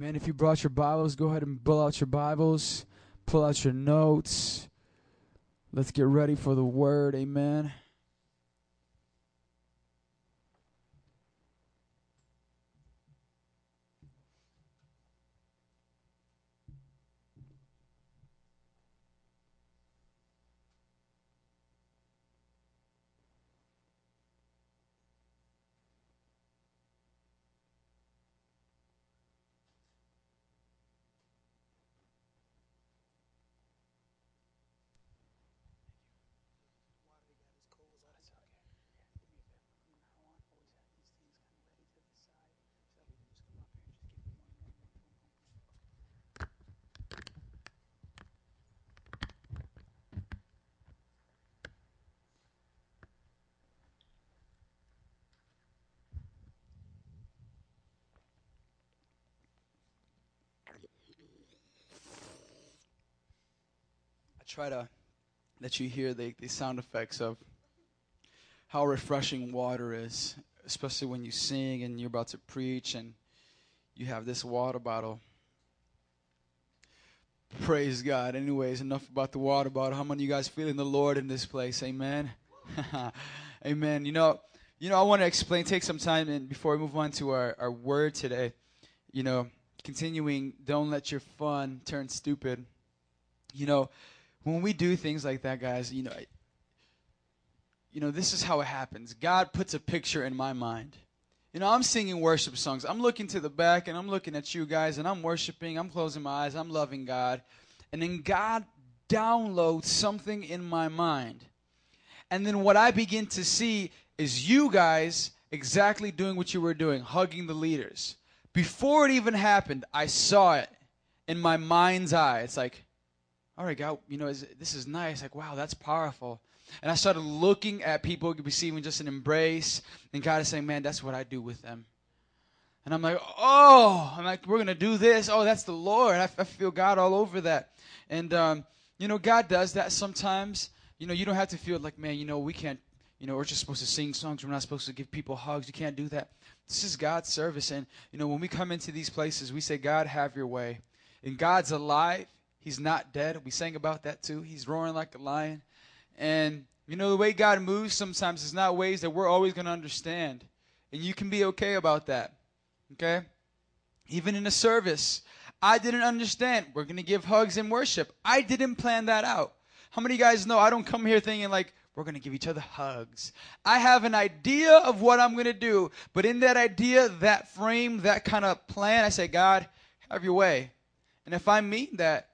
Amen. If you brought your Bibles, go ahead and pull out your Bibles, pull out your notes. Let's get ready for the word. Amen. Try to let you hear the, the sound effects of how refreshing water is, especially when you sing and you're about to preach and you have this water bottle. Praise God. Anyways, enough about the water bottle. How many of you guys feeling the Lord in this place? Amen. Amen. You know, you know, I want to explain, take some time and before we move on to our, our word today, you know, continuing, don't let your fun turn stupid. You know, when we do things like that, guys, you know, you know, this is how it happens. God puts a picture in my mind. You know, I'm singing worship songs. I'm looking to the back and I'm looking at you guys and I'm worshiping. I'm closing my eyes. I'm loving God. And then God downloads something in my mind. And then what I begin to see is you guys exactly doing what you were doing, hugging the leaders. Before it even happened, I saw it in my mind's eye. It's like, all right, God, you know, is, this is nice. Like, wow, that's powerful. And I started looking at people receiving just an embrace, and God is saying, man, that's what I do with them. And I'm like, oh, I'm like, we're going to do this. Oh, that's the Lord. I, I feel God all over that. And, um, you know, God does that sometimes. You know, you don't have to feel like, man, you know, we can't, you know, we're just supposed to sing songs. We're not supposed to give people hugs. You can't do that. This is God's service. And, you know, when we come into these places, we say, God, have your way. And God's alive. He's not dead. We sang about that too. He's roaring like a lion. And, you know, the way God moves sometimes is not ways that we're always going to understand. And you can be okay about that. Okay? Even in a service, I didn't understand. We're going to give hugs in worship. I didn't plan that out. How many of you guys know I don't come here thinking like, we're going to give each other hugs. I have an idea of what I'm going to do, but in that idea, that frame, that kind of plan, I say, God, have your way. And if I mean that,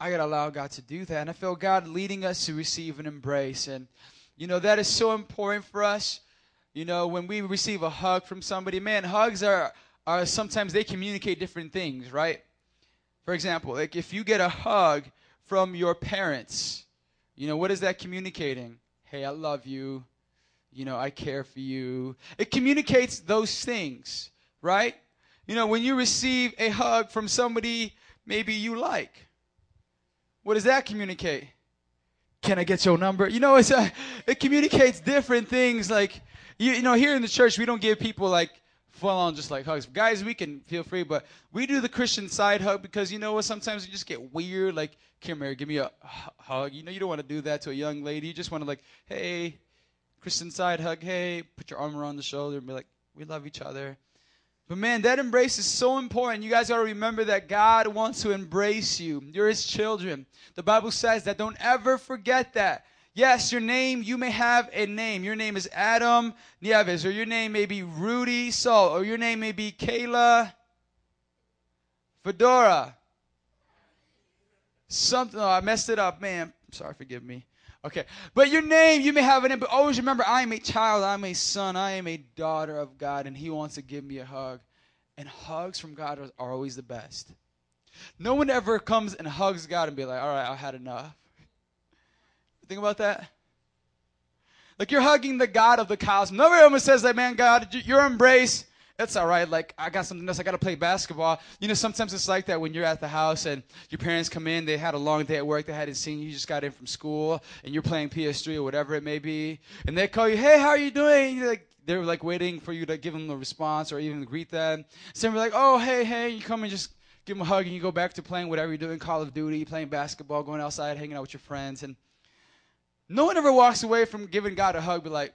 I got to allow God to do that. And I feel God leading us to receive an embrace. And, you know, that is so important for us. You know, when we receive a hug from somebody, man, hugs are, are sometimes they communicate different things, right? For example, like if you get a hug from your parents, you know, what is that communicating? Hey, I love you. You know, I care for you. It communicates those things, right? You know, when you receive a hug from somebody maybe you like, what does that communicate? Can I get your number? You know, it's a, it communicates different things. Like, you, you know, here in the church, we don't give people like full on just like hugs. Guys, we can feel free, but we do the Christian side hug because you know what? Sometimes you just get weird. Like, come here, give me a hug. You know, you don't want to do that to a young lady. You just want to like, hey, Christian side hug. Hey, put your arm around the shoulder and be like, we love each other. But man, that embrace is so important. You guys got to remember that God wants to embrace you. You're His children. The Bible says that. Don't ever forget that. Yes, your name, you may have a name. Your name is Adam Nieves, or your name may be Rudy Saul, or your name may be Kayla Fedora. Something, oh, I messed it up, man. Sorry, forgive me. Okay. But your name, you may have a name, but always remember I am a child, I'm a son, I am a daughter of God, and He wants to give me a hug. And hugs from God are, are always the best. No one ever comes and hugs God and be like, all right, I had enough. Think about that. Like you're hugging the God of the cosmos. Nobody ever says that, man, God, your embrace, it's all right. Like I got something else. I got to play basketball. You know, sometimes it's like that when you're at the house and your parents come in. They had a long day at work. They hadn't seen you. You just got in from school and you're playing PS3 or whatever it may be. And they call you, hey, how are you doing? You're like, they're like waiting for you to give them a response or even greet them. So we're like, oh, hey, hey. You come and just give them a hug and you go back to playing whatever you're doing, Call of Duty, playing basketball, going outside, hanging out with your friends. And no one ever walks away from giving God a hug, but like,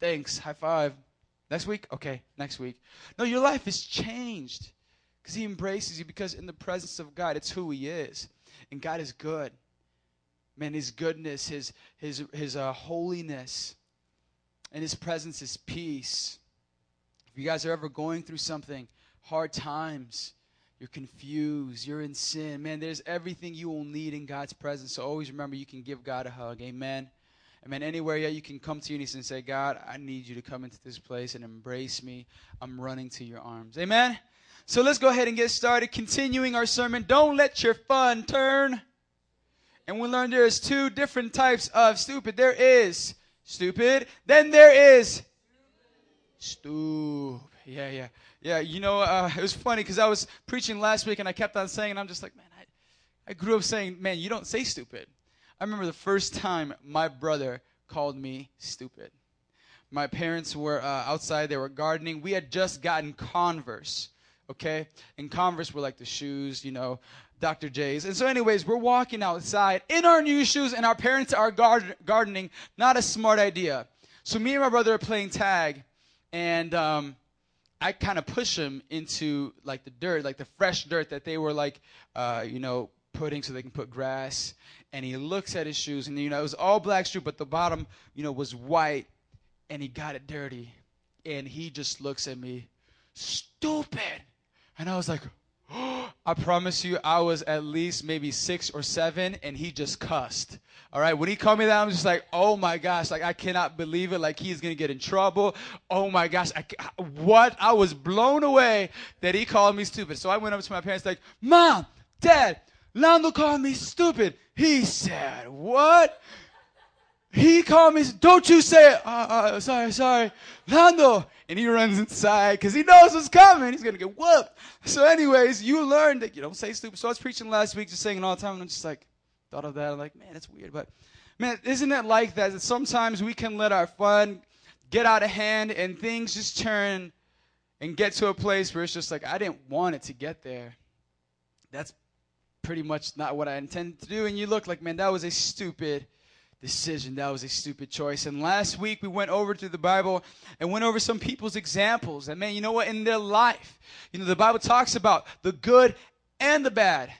thanks, high five. Next week? Okay, next week. No, your life is changed because He embraces you because in the presence of God, it's who He is. And God is good. Man, His goodness, His, his, his uh, holiness, and His presence is peace. If you guys are ever going through something, hard times, you're confused, you're in sin, man, there's everything you will need in God's presence. So always remember you can give God a hug. Amen. Amen. Anywhere yeah, you can come to knees and say, God, I need you to come into this place and embrace me. I'm running to your arms. Amen. So let's go ahead and get started. Continuing our sermon. Don't let your fun turn. And we learned there is two different types of stupid. There is stupid, then there is stupid. Yeah, yeah, yeah. You know, uh, it was funny because I was preaching last week and I kept on saying, and I'm just like, man, I, I grew up saying, man, you don't say stupid. I remember the first time my brother called me stupid. My parents were uh, outside, they were gardening. We had just gotten Converse, okay? And Converse were like the shoes, you know, Dr. J's. And so, anyways, we're walking outside in our new shoes, and our parents are gard- gardening. Not a smart idea. So, me and my brother are playing tag, and um, I kind of push him into like the dirt, like the fresh dirt that they were like, uh, you know, putting so they can put grass. And he looks at his shoes, and you know, it was all black shoe, but the bottom, you know, was white, and he got it dirty. And he just looks at me, stupid. And I was like, I promise you, I was at least maybe six or seven, and he just cussed. All right, when he called me that, I'm just like, oh my gosh, like I cannot believe it. Like he's gonna get in trouble. Oh my gosh, I, what? I was blown away that he called me stupid. So I went up to my parents like, Mom, Dad, Lando called me stupid. He said, what? He called me, don't you say it. Uh, uh, sorry, sorry. Lando. And he runs inside because he knows what's coming. He's going to get whooped. So, anyways, you learned that you don't say stupid. So, I was preaching last week, just saying it all the time. And I'm just like, thought of that. I'm like, man, that's weird. But, man, isn't it like that? That sometimes we can let our fun get out of hand and things just turn and get to a place where it's just like, I didn't want it to get there. That's pretty much not what I intended to do. And you look like, man, that was a stupid decision. That was a stupid choice. And last week we went over to the Bible and went over some people's examples. And man, you know what? In their life, you know, the Bible talks about the good and the bad.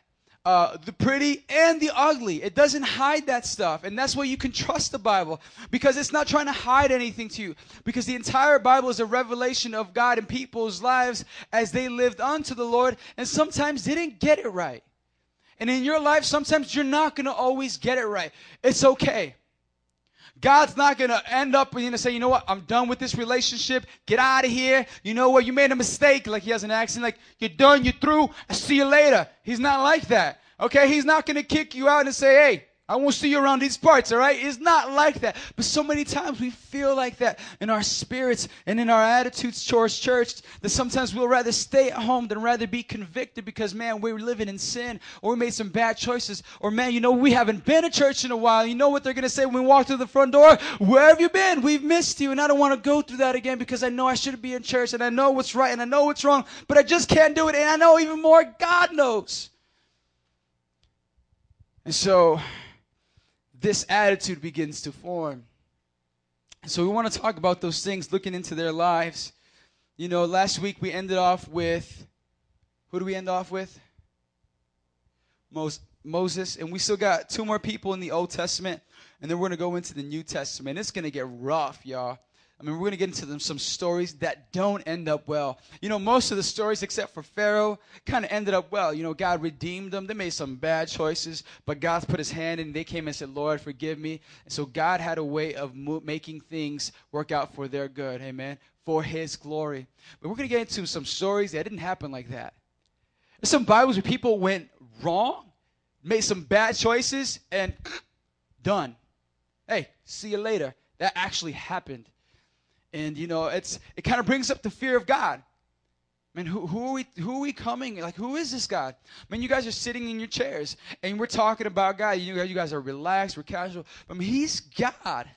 Uh, the pretty and the ugly. It doesn't hide that stuff. And that's why you can trust the Bible because it's not trying to hide anything to you. Because the entire Bible is a revelation of God and people's lives as they lived unto the Lord and sometimes didn't get it right. And in your life, sometimes you're not going to always get it right. It's okay. God's not going to end up and say, you know what, I'm done with this relationship. Get out of here. You know what, you made a mistake. Like he has an accent, like, you're done, you're through. I'll see you later. He's not like that. Okay, he's not going to kick you out and say, hey, I won't see you around these parts, all right? It's not like that. But so many times we feel like that in our spirits and in our attitudes towards church that sometimes we'll rather stay at home than rather be convicted because, man, we're living in sin or we made some bad choices. Or, man, you know, we haven't been to church in a while. You know what they're going to say when we walk through the front door? Where have you been? We've missed you. And I don't want to go through that again because I know I shouldn't be in church and I know what's right and I know what's wrong, but I just can't do it. And I know even more, God knows. And so, this attitude begins to form. So we want to talk about those things, looking into their lives. You know, last week we ended off with who do we end off with? Mos- Moses, and we still got two more people in the Old Testament, and then we're gonna go into the New Testament. It's gonna get rough, y'all. I mean, we're going to get into them, some stories that don't end up well. You know, most of the stories, except for Pharaoh, kind of ended up well. You know, God redeemed them. They made some bad choices, but God put his hand in. They came and said, Lord, forgive me. And so God had a way of mo- making things work out for their good. Amen. For his glory. But we're going to get into some stories that didn't happen like that. There's some Bibles where people went wrong, made some bad choices, and done. Hey, see you later. That actually happened. And you know, it's it kind of brings up the fear of God. I mean, who, who are we who are we coming? Like, who is this God? I mean, you guys are sitting in your chairs and we're talking about God. You you guys are relaxed, we're casual. I mean, He's God.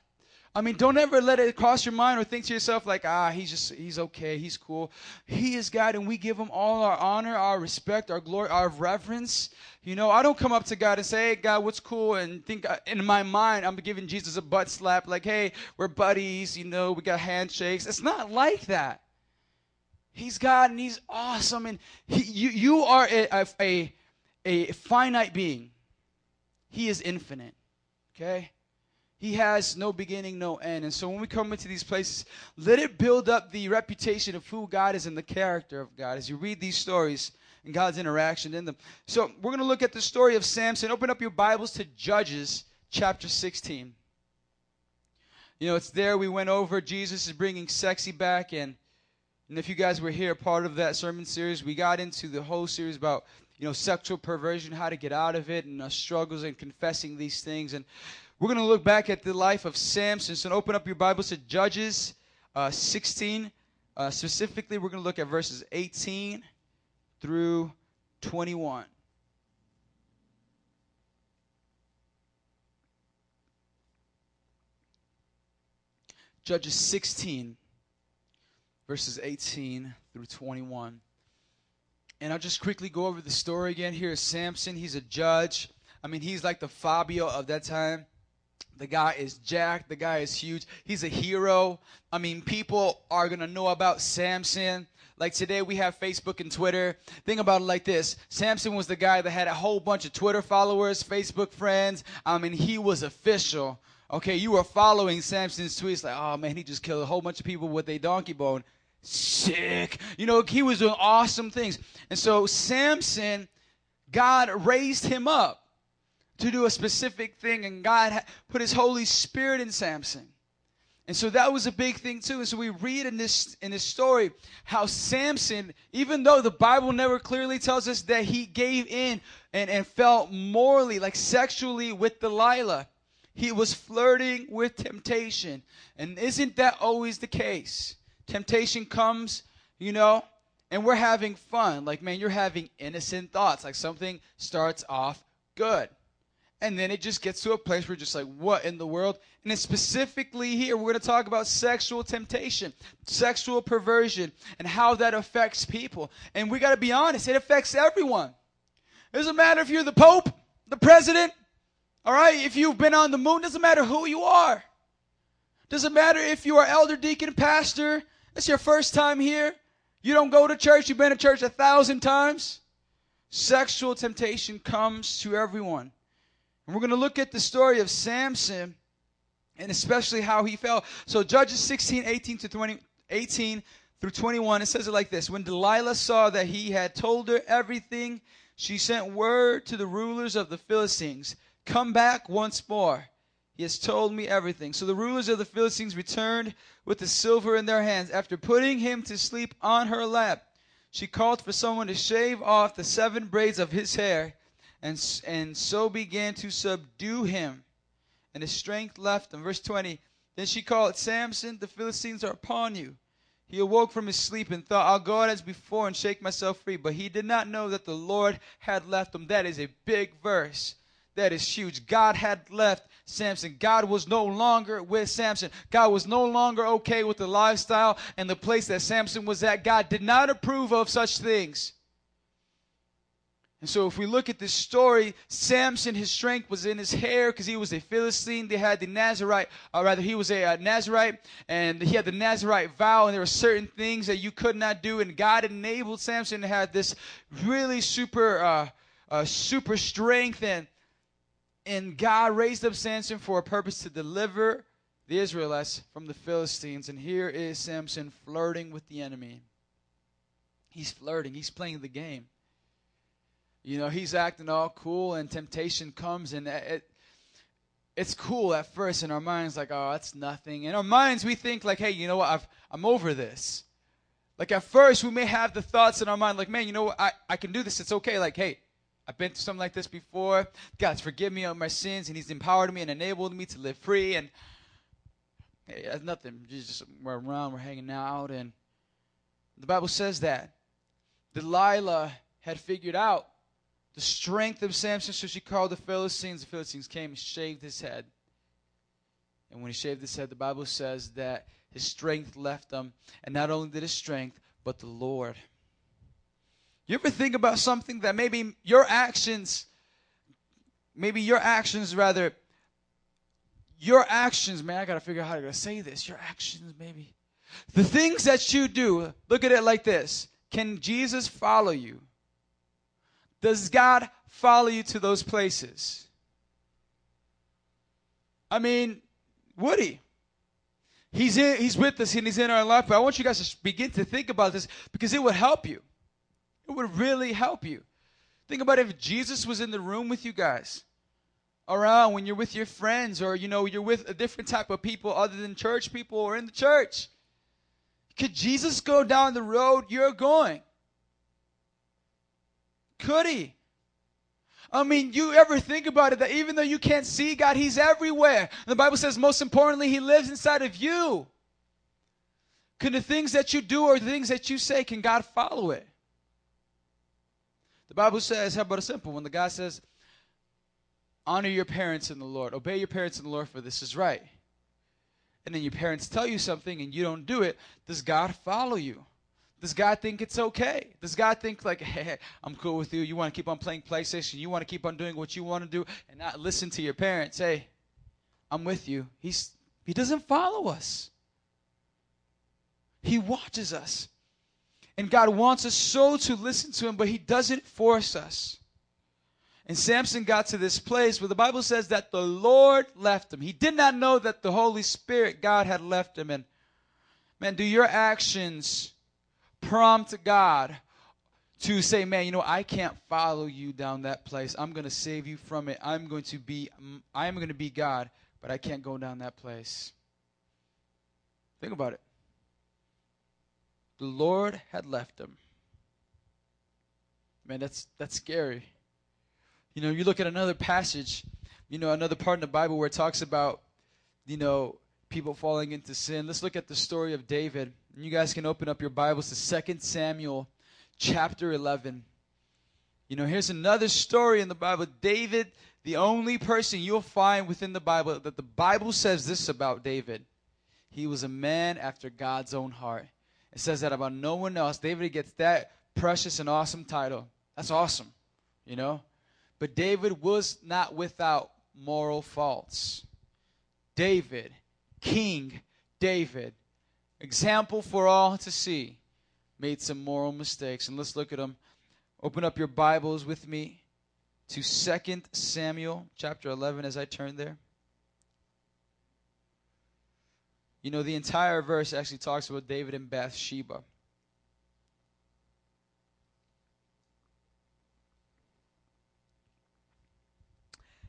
I mean, don't ever let it cross your mind or think to yourself like, ah, he's just he's okay, he's cool. He is God, and we give him all our honor, our respect, our glory, our reverence. You know, I don't come up to God and say, hey, God, what's cool? And think uh, in my mind, I'm giving Jesus a butt slap, like, hey, we're buddies, you know, we got handshakes. It's not like that. He's God and He's awesome, and he, you you are a, a, a a finite being. He is infinite. Okay. He has no beginning, no end. And so when we come into these places, let it build up the reputation of who God is and the character of God as you read these stories and God's interaction in them. So we're going to look at the story of Samson. Open up your Bibles to Judges chapter 16. You know, it's there we went over. Jesus is bringing sexy back. And, and if you guys were here, part of that sermon series, we got into the whole series about, you know, sexual perversion, how to get out of it, and struggles and confessing these things. And we're going to look back at the life of Samson. So open up your Bibles to Judges uh, 16. Uh, specifically, we're going to look at verses 18 through 21. Judges 16, verses 18 through 21. And I'll just quickly go over the story again. Here is Samson. He's a judge. I mean, he's like the Fabio of that time. The guy is jacked. The guy is huge. He's a hero. I mean, people are going to know about Samson. Like today, we have Facebook and Twitter. Think about it like this Samson was the guy that had a whole bunch of Twitter followers, Facebook friends. I mean, he was official. Okay, you were following Samson's tweets like, oh man, he just killed a whole bunch of people with a donkey bone. sick. You know, he was doing awesome things. And so Samson, God raised him up to do a specific thing, and God put his Holy Spirit in Samson. And so that was a big thing too. And so we read in this in this story how Samson, even though the Bible never clearly tells us that he gave in and, and felt morally, like sexually with Delilah, he was flirting with temptation. And isn't that always the case? Temptation comes, you know, and we're having fun. Like, man, you're having innocent thoughts. Like something starts off good. And then it just gets to a place where just like, what in the world? And it's specifically here, we're going to talk about sexual temptation, sexual perversion, and how that affects people. And we got to be honest, it affects everyone. It doesn't matter if you're the Pope, the President, all right? If you've been on the moon, doesn't matter who you are. Doesn't matter if you are elder, deacon, pastor. It's your first time here. You don't go to church. You've been to church a thousand times. Sexual temptation comes to everyone. And we're going to look at the story of Samson and especially how he fell. So Judges 16, 18 to 20, 18 through 21, it says it like this. When Delilah saw that he had told her everything, she sent word to the rulers of the Philistines, come back once more. He has told me everything. So the rulers of the Philistines returned with the silver in their hands. After putting him to sleep on her lap, she called for someone to shave off the seven braids of his hair and, and so began to subdue him. And his strength left him. Verse 20. Then she called, Samson, the Philistines are upon you. He awoke from his sleep and thought, I'll go out as before and shake myself free. But he did not know that the Lord had left him. That is a big verse. That is huge. God had left Samson. God was no longer with Samson. God was no longer okay with the lifestyle and the place that Samson was at. God did not approve of such things. And so, if we look at this story, Samson, his strength was in his hair because he was a Philistine. They had the Nazarite, or rather, he was a uh, Nazarite, and he had the Nazarite vow, and there were certain things that you could not do. And God enabled Samson to have this really super, uh, uh, super strength, and and God raised up Samson for a purpose to deliver the Israelites from the Philistines. And here is Samson flirting with the enemy. He's flirting. He's playing the game you know he's acting all cool and temptation comes and it it's cool at first in our minds like oh that's nothing. In our minds we think like hey you know what? I've, i'm over this. Like at first we may have the thoughts in our mind like man you know what? I, I can do this. It's okay. Like hey i've been through something like this before. God's forgiven me of my sins and he's empowered me and enabled me to live free. And hey, that's nothing. Just we're around we're hanging out. And the bible says that delilah had figured out the strength of Samson, so she called the Philistines. The Philistines came and shaved his head. And when he shaved his head, the Bible says that his strength left him. And not only did his strength, but the Lord. You ever think about something that maybe your actions, maybe your actions rather, your actions, man, I gotta figure out how to say this. Your actions, maybe. The things that you do, look at it like this. Can Jesus follow you? Does God follow you to those places? I mean, would he? He's in, he's with us and he's in our life. But I want you guys to begin to think about this because it would help you. It would really help you. Think about if Jesus was in the room with you guys, around when you're with your friends, or you know you're with a different type of people other than church people or in the church. Could Jesus go down the road you're going? Could he? I mean, you ever think about it that even though you can't see God, He's everywhere. And the Bible says, most importantly, He lives inside of you. Can the things that you do or the things that you say, can God follow it? The Bible says, how about a simple one? The God says, honor your parents in the Lord, obey your parents in the Lord, for this is right. And then your parents tell you something and you don't do it. Does God follow you? Does God think it's okay? Does God think like, hey, I'm cool with you. You want to keep on playing PlayStation. You want to keep on doing what you want to do and not listen to your parents. Hey, I'm with you. He's he doesn't follow us. He watches us. And God wants us so to listen to him, but he doesn't force us. And Samson got to this place where the Bible says that the Lord left him. He did not know that the Holy Spirit, God, had left him. And Man, do your actions prompt God to say, man, you know, I can't follow you down that place. I'm going to save you from it. I'm going to be I'm going to be God, but I can't go down that place. Think about it. The Lord had left him. Man, that's that's scary. You know, you look at another passage, you know, another part in the Bible where it talks about, you know, people falling into sin. Let's look at the story of David. And you guys can open up your Bibles to 2 Samuel chapter 11. You know, here's another story in the Bible. David, the only person you'll find within the Bible that the Bible says this about David. He was a man after God's own heart. It says that about no one else. David gets that precious and awesome title. That's awesome, you know? But David was not without moral faults. David, King David, example for all to see, made some moral mistakes. And let's look at them. Open up your Bibles with me to 2 Samuel chapter 11 as I turn there. You know, the entire verse actually talks about David and Bathsheba.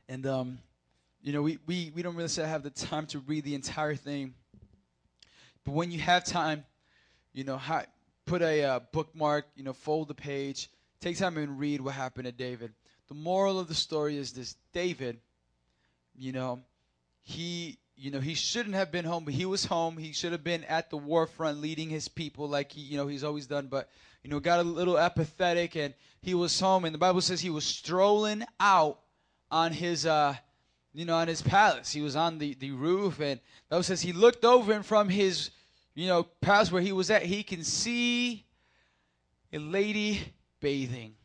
And, um, you know, we, we, we don't really have the time to read the entire thing. But when you have time, you know, put a uh, bookmark, you know, fold the page, take time and read what happened to David. The moral of the story is this. David, you know, he you know he shouldn't have been home but he was home. He should have been at the war front leading his people like he you know he's always done. But you know got a little apathetic and he was home. And the bible says he was strolling out on his uh you know on his palace he was on the the roof and bible says he looked over and from his you know palace where he was at he can see a lady bathing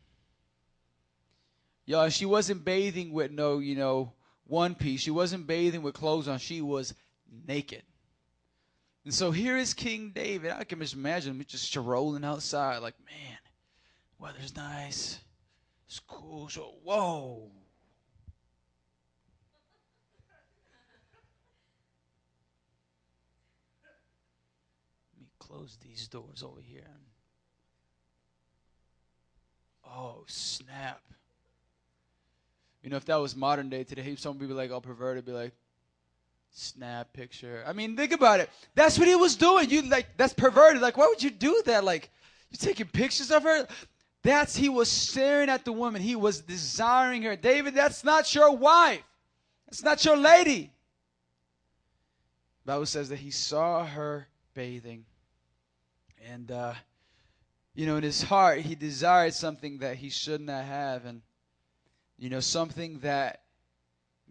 Y'all, she wasn't bathing with no, you know, one piece. She wasn't bathing with clothes on. She was naked. And so here is King David. I can just imagine him just strolling outside, like, man, weather's nice. It's cool. So, whoa. Let me close these doors over here. Oh, snap. You know, if that was modern day today, some people like, oh, perverted, be like, snap picture. I mean, think about it. That's what he was doing. You like, that's perverted. Like, why would you do that? Like, you taking pictures of her? That's he was staring at the woman. He was desiring her. David, that's not your wife. That's not your lady. Bible says that he saw her bathing. And uh, you know, in his heart he desired something that he should not have. And you know, something that,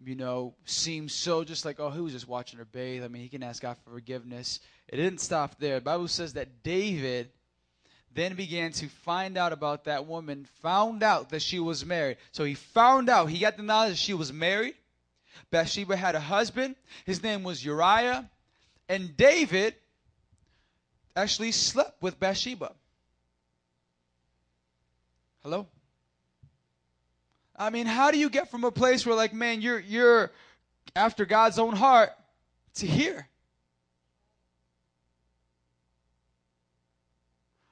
you know, seems so just like, oh, he was just watching her bathe. I mean, he can ask God for forgiveness. It didn't stop there. The Bible says that David then began to find out about that woman, found out that she was married. So he found out, he got the knowledge that she was married. Bathsheba had a husband. His name was Uriah. And David actually slept with Bathsheba. Hello? I mean, how do you get from a place where like, man, you're you're after God's own heart to here?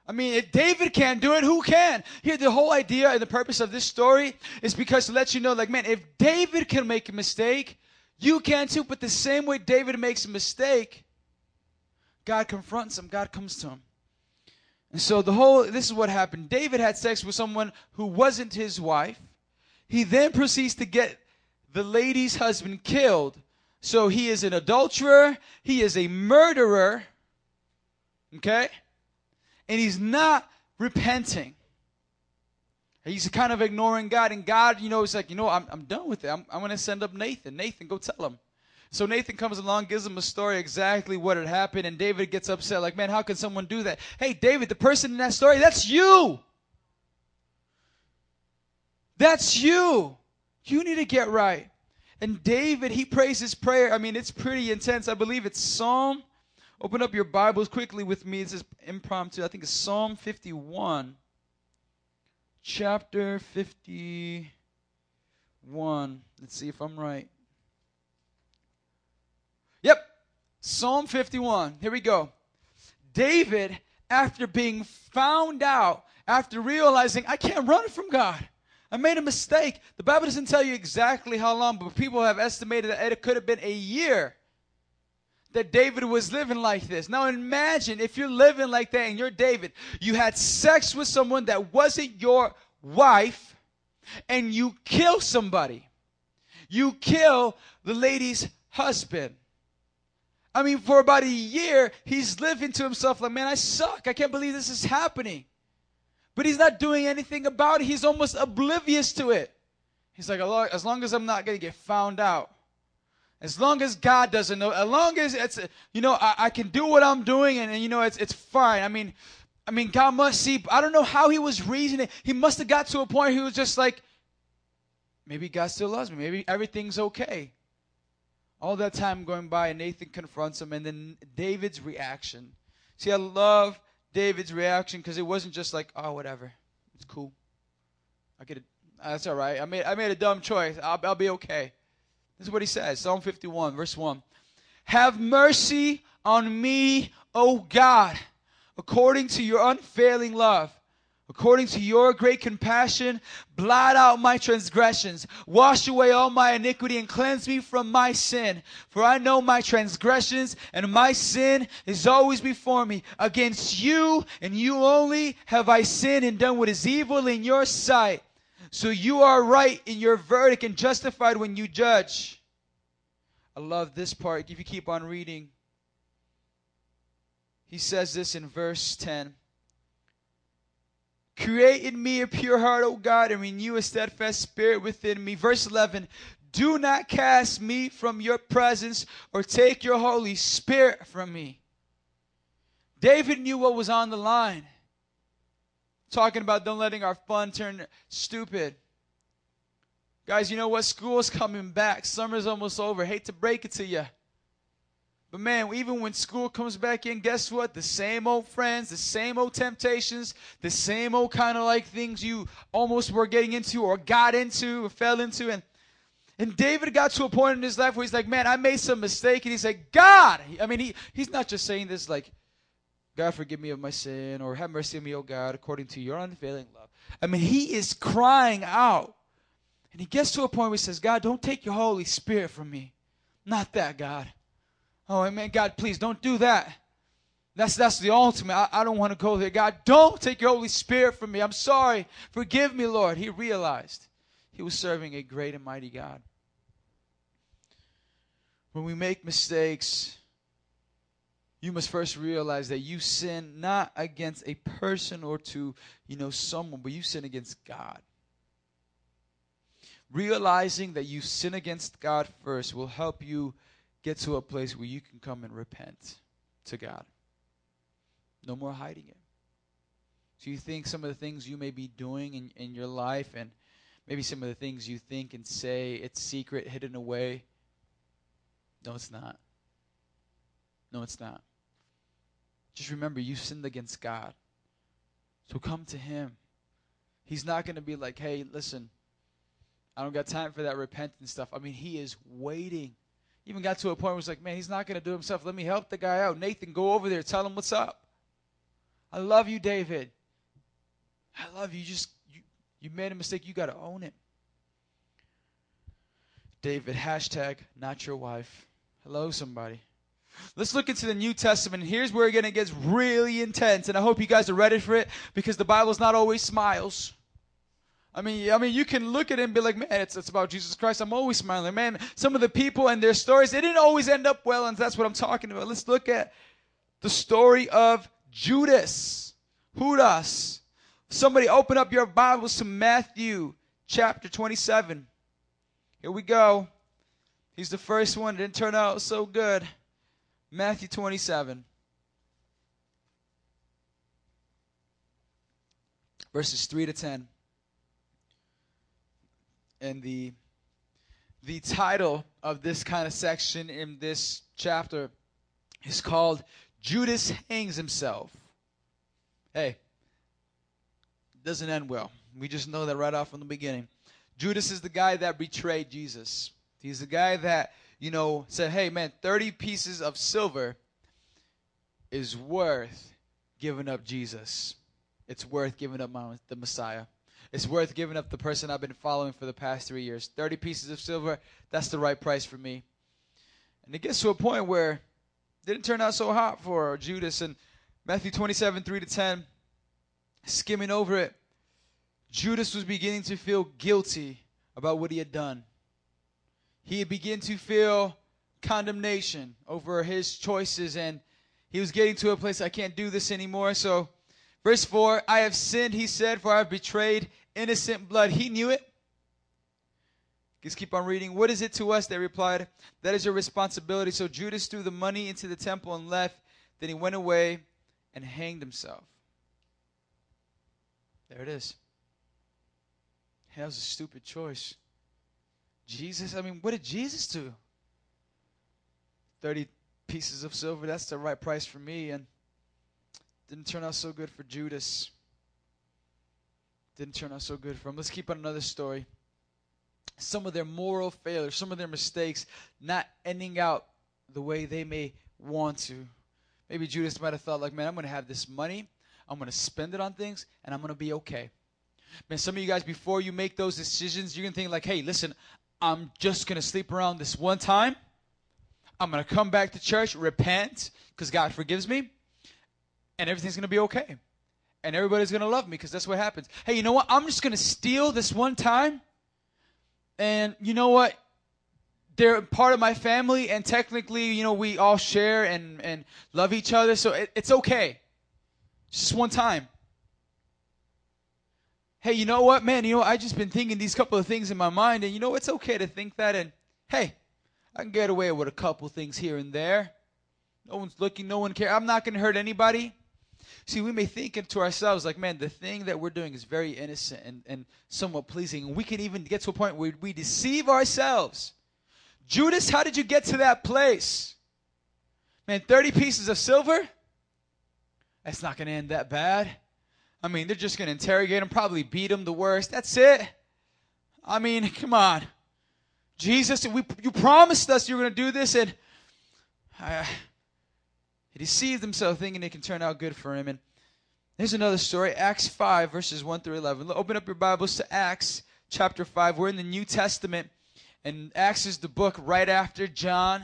I mean, if David can't do it, who can? Here, the whole idea and the purpose of this story is because to let you know, like, man, if David can make a mistake, you can too. But the same way David makes a mistake, God confronts him, God comes to him. And so the whole, this is what happened. David had sex with someone who wasn't his wife. He then proceeds to get the lady's husband killed. So he is an adulterer, he is a murderer, okay? And he's not repenting. He's kind of ignoring God, and God, you know, is like, you know, I'm, I'm done with it. I'm, I'm going to send up Nathan. Nathan, go tell him. So Nathan comes along, gives him a story exactly what had happened, and David gets upset, like, man, how can someone do that? Hey, David, the person in that story, that's you. That's you. You need to get right. And David, he prays his prayer. I mean, it's pretty intense. I believe it's Psalm. Open up your Bibles quickly with me. It's just impromptu. I think it's Psalm 51. Chapter 51. Let's see if I'm right. Psalm 51. Here we go. David, after being found out, after realizing I can't run from God, I made a mistake. The Bible doesn't tell you exactly how long, but people have estimated that it could have been a year that David was living like this. Now imagine if you're living like that and you're David, you had sex with someone that wasn't your wife and you kill somebody. You kill the lady's husband. I mean, for about a year, he's living to himself like, man, I suck. I can't believe this is happening. But he's not doing anything about it. He's almost oblivious to it. He's like, as long as I'm not going to get found out, as long as God doesn't know, as long as it's, you know, I, I can do what I'm doing and, and, you know, it's, it's fine. I mean, I mean, God must see, I don't know how he was reasoning. He must have got to a point he was just like, maybe God still loves me. Maybe everything's okay. All that time going by, and Nathan confronts him, and then David's reaction. See, I love David's reaction because it wasn't just like, oh, whatever, it's cool. I get it. Ah, that's all right. I made I made a dumb choice. I'll, I'll be okay. This is what he says Psalm 51, verse 1. Have mercy on me, O God, according to your unfailing love. According to your great compassion, blot out my transgressions, wash away all my iniquity, and cleanse me from my sin. For I know my transgressions, and my sin is always before me. Against you, and you only, have I sinned and done what is evil in your sight. So you are right in your verdict and justified when you judge. I love this part. If you keep on reading, he says this in verse 10 Create in me a pure heart, O God, and renew a steadfast spirit within me. Verse 11 Do not cast me from your presence or take your Holy Spirit from me. David knew what was on the line. Talking about don't letting our fun turn stupid. Guys, you know what? School's coming back. Summer's almost over. Hate to break it to you. But man, even when school comes back in, guess what? The same old friends, the same old temptations, the same old kind of like things you almost were getting into or got into or fell into. And and David got to a point in his life where he's like, man, I made some mistake. And he's like, God. I mean, he, he's not just saying this like, God, forgive me of my sin, or have mercy on me, O God, according to your unfailing love. I mean, he is crying out. And he gets to a point where he says, God, don't take your Holy Spirit from me. Not that, God. Oh, amen. God, please don't do that. That's that's the ultimate. I, I don't want to go there. God, don't take your Holy Spirit from me. I'm sorry. Forgive me, Lord. He realized he was serving a great and mighty God. When we make mistakes, you must first realize that you sin not against a person or to, you know, someone, but you sin against God. Realizing that you sin against God first will help you get to a place where you can come and repent to God. No more hiding it. So you think some of the things you may be doing in, in your life and maybe some of the things you think and say it's secret, hidden away. No, it's not. No, it's not. Just remember, you sinned against God. So come to Him. He's not going to be like, hey, listen, I don't got time for that repentance stuff. I mean, He is waiting even got to a point where it's like, man, he's not going to do himself. Let me help the guy out. Nathan, go over there. Tell him what's up. I love you, David. I love you. You just you, you made a mistake. You got to own it. David, hashtag not your wife. Hello, somebody. Let's look into the New Testament. Here's where again it gets really intense, and I hope you guys are ready for it because the Bible's not always smiles. I mean, I mean, you can look at it and be like, man, it's, it's about Jesus Christ. I'm always smiling. Man, some of the people and their stories, they didn't always end up well, and that's what I'm talking about. Let's look at the story of Judas. Judas. Somebody open up your Bibles to Matthew chapter 27. Here we go. He's the first one. It didn't turn out so good. Matthew 27. Verses 3 to 10 and the the title of this kind of section in this chapter is called Judas hangs himself. Hey, doesn't end well. We just know that right off from the beginning. Judas is the guy that betrayed Jesus. He's the guy that, you know, said, "Hey man, 30 pieces of silver is worth giving up Jesus. It's worth giving up my, the Messiah. It's worth giving up the person I've been following for the past three years. 30 pieces of silver, that's the right price for me. And it gets to a point where it didn't turn out so hot for Judas. And Matthew 27, 3 to 10, skimming over it, Judas was beginning to feel guilty about what he had done. He had begun to feel condemnation over his choices, and he was getting to a place, I can't do this anymore. So, verse 4 I have sinned, he said, for I have betrayed innocent blood. He knew it. Let's keep on reading. What is it to us? They replied, That is your responsibility. So Judas threw the money into the temple and left. Then he went away and hanged himself. There it is. Hey, that was a stupid choice. Jesus, I mean, what did Jesus do? 30 pieces of silver, that's the right price for me. And didn't turn out so good for Judas. Didn't turn out so good for him. Let's keep on another story. Some of their moral failures, some of their mistakes, not ending out the way they may want to. Maybe Judas might have thought, like, man, I'm going to have this money, I'm going to spend it on things, and I'm going to be okay. Man, some of you guys, before you make those decisions, you're going to think, like, hey, listen, I'm just going to sleep around this one time. I'm going to come back to church, repent, because God forgives me, and everything's going to be okay. And everybody's going to love me because that's what happens. Hey, you know what? I'm just going to steal this one time. And you know what? They're part of my family, and technically, you know, we all share and, and love each other, so it, it's okay. Just one time. Hey, you know what, man? You know, I just been thinking these couple of things in my mind, and you know, it's okay to think that. And hey, I can get away with a couple things here and there. No one's looking, no one cares. I'm not going to hurt anybody. See, we may think to ourselves, like, man, the thing that we're doing is very innocent and, and somewhat pleasing. And we can even get to a point where we deceive ourselves. Judas, how did you get to that place? Man, 30 pieces of silver? That's not going to end that bad. I mean, they're just going to interrogate him, probably beat him the worst. That's it. I mean, come on. Jesus, we, you promised us you were going to do this, and uh, he deceived himself thinking it can turn out good for him. And here's another story Acts 5, verses 1 through 11. Open up your Bibles to Acts chapter 5. We're in the New Testament, and Acts is the book right after John.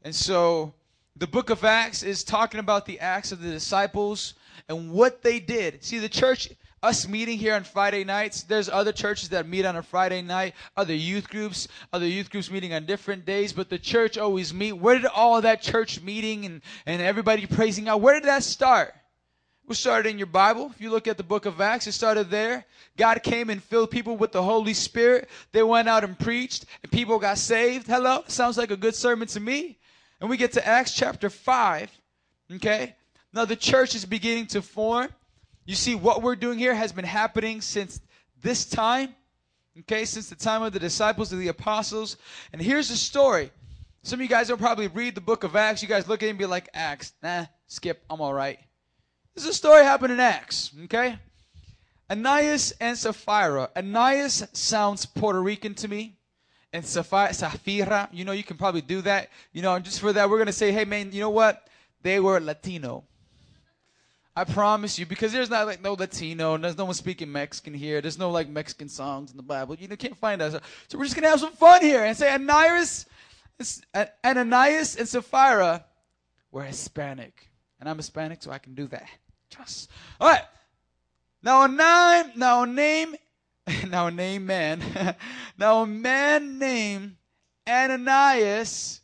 And so the book of Acts is talking about the acts of the disciples and what they did. See, the church, us meeting here on Friday nights, there's other churches that meet on a Friday night, other youth groups, other youth groups meeting on different days, but the church always meet. Where did all that church meeting and, and everybody praising God, where did that start? It started in your Bible. If you look at the book of Acts, it started there. God came and filled people with the Holy Spirit. They went out and preached, and people got saved. Hello? Sounds like a good sermon to me. And we get to Acts chapter 5. Okay? Now the church is beginning to form. You see, what we're doing here has been happening since this time. Okay? Since the time of the disciples of the apostles. And here's the story. Some of you guys will probably read the book of Acts. You guys look at it and be like, Acts, nah, skip, I'm all right. This is a story happened in Acts, okay? Ananias and Sapphira. Ananias sounds Puerto Rican to me. And Sapphira, you know, you can probably do that. You know, and just for that, we're going to say, hey, man, you know what? They were Latino. I promise you, because there's not like no Latino, there's no one speaking Mexican here. There's no like Mexican songs in the Bible. You can't find us. So we're just to have some fun here and say Ananias, Ananias and Sapphira were Hispanic. And I'm Hispanic, so I can do that. Just. All right. Now a name, now a name, now a name man, now a man named Ananias.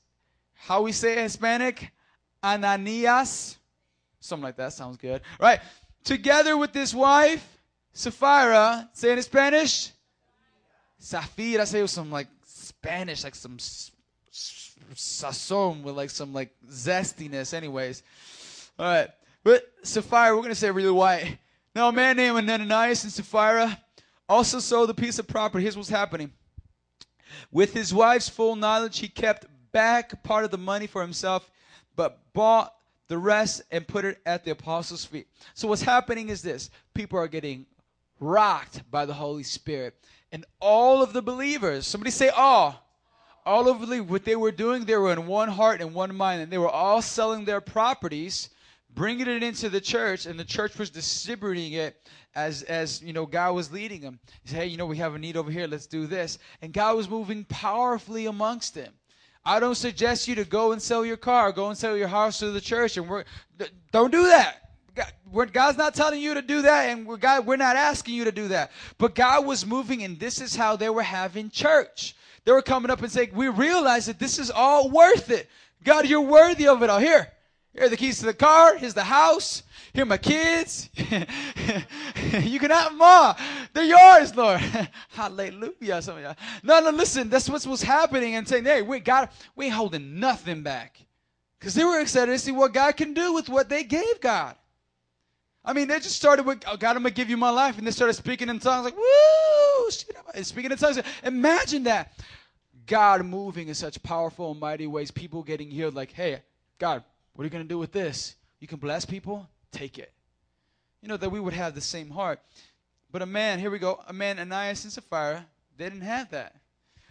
How we say Hispanic? Ananias. Something like that sounds good. Right. Together with his wife, Sapphira. Say in Spanish. Safira. Say with some like Spanish, like some sazon with like some like zestiness. Anyways. All right. But Sapphira, we're going to say really white. Now, a man named Ananias and Sapphira also sold a piece of property. Here's what's happening. With his wife's full knowledge, he kept back part of the money for himself, but bought the rest and put it at the apostles' feet. So, what's happening is this people are getting rocked by the Holy Spirit. And all of the believers, somebody say, all. All of the, what they were doing, they were in one heart and one mind, and they were all selling their properties bringing it into the church, and the church was distributing it as as you know God was leading them. He said, "Hey, you know, we have a need over here. Let's do this." And God was moving powerfully amongst them. I don't suggest you to go and sell your car, go and sell your house to the church, and we're don't do that. God, God's not telling you to do that, and we're, God, we're not asking you to do that. But God was moving, and this is how they were having church. They were coming up and saying, "We realize that this is all worth it. God, you're worthy of it all. Here, here are the keys to the car. Here's the house. Here are my kids. you can have them all. They're yours, Lord. Hallelujah. Some of y'all. No, no, listen. That's what's, was happening and saying, hey, we got, we ain't holding nothing back. Because they were excited to see what God can do with what they gave God. I mean, they just started with, oh, God, I'm going to give you my life. And they started speaking in tongues like, woo, speaking in tongues. Imagine that. God moving in such powerful and mighty ways, people getting healed like, hey, God, what are you going to do with this? You can bless people? Take it. You know, that we would have the same heart. But a man, here we go, a man, Ananias and Sapphira, they didn't have that.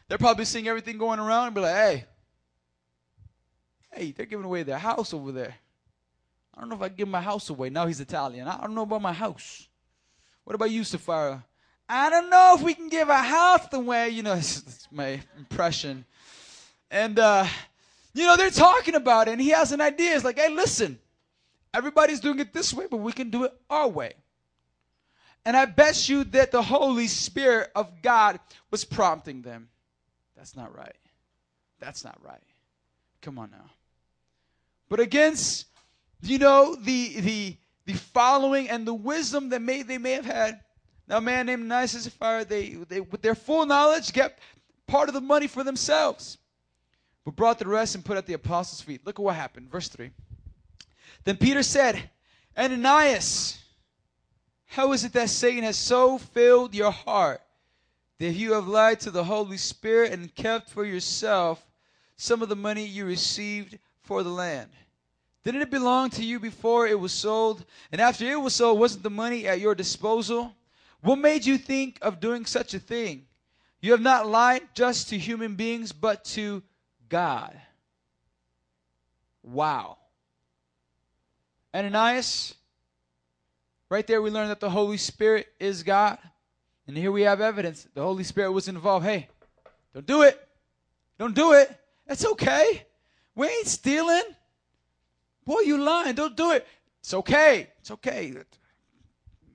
They're probably seeing everything going around and be like, hey, hey, they're giving away their house over there. I don't know if I give my house away. Now he's Italian. I don't know about my house. What about you, Sapphira? I don't know if we can give our house away. You know, that's my impression. And, uh, you know, they're talking about it, and he has an idea. It's like, hey, listen, everybody's doing it this way, but we can do it our way. And I bet you that the Holy Spirit of God was prompting them. That's not right. That's not right. Come on now. But against, you know, the the the following and the wisdom that may they may have had. Now, a man named and Sapphira, they, they with their full knowledge kept part of the money for themselves, but brought the rest and put at the apostles' feet. Look at what happened. Verse 3. Then Peter said, Ananias, how is it that Satan has so filled your heart that you have lied to the Holy Spirit and kept for yourself some of the money you received for the land? Didn't it belong to you before it was sold? And after it was sold, wasn't the money at your disposal? What made you think of doing such a thing? You have not lied just to human beings, but to God. Wow. Ananias, right there we learn that the Holy Spirit is God. And here we have evidence. The Holy Spirit was involved. Hey, don't do it. Don't do it. That's okay. We ain't stealing. Boy, you lying. Don't do it. It's okay. It's okay.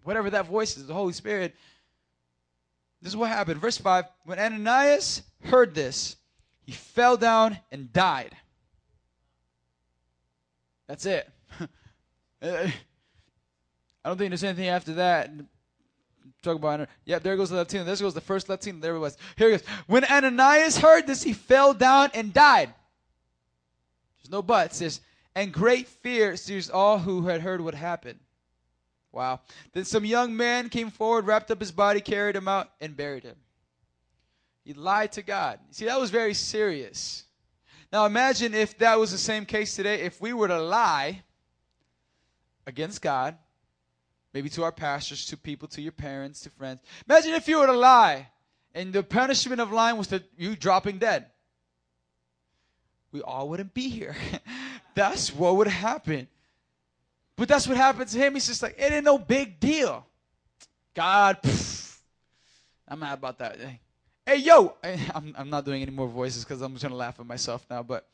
Whatever that voice is, the Holy Spirit. This is what happened. Verse 5 When Ananias heard this, he fell down and died. That's it. Uh, I don't think there's anything after that. Talk about. Yep, there goes the Latino. There goes the first Latino. There it was. Here it goes. When Ananias heard this, he fell down and died. There's no but. Says, and great fear seized all who had heard what happened. Wow. Then some young man came forward, wrapped up his body, carried him out, and buried him. He lied to God. See, that was very serious. Now imagine if that was the same case today. If we were to lie against God, maybe to our pastors, to people, to your parents, to friends. Imagine if you were to lie, and the punishment of lying was that you dropping dead. We all wouldn't be here. that's what would happen. But that's what happened to him. He's just like, it ain't no big deal. God, pff, I'm mad about that. Hey, yo, I'm, I'm not doing any more voices because I'm just going to laugh at myself now. But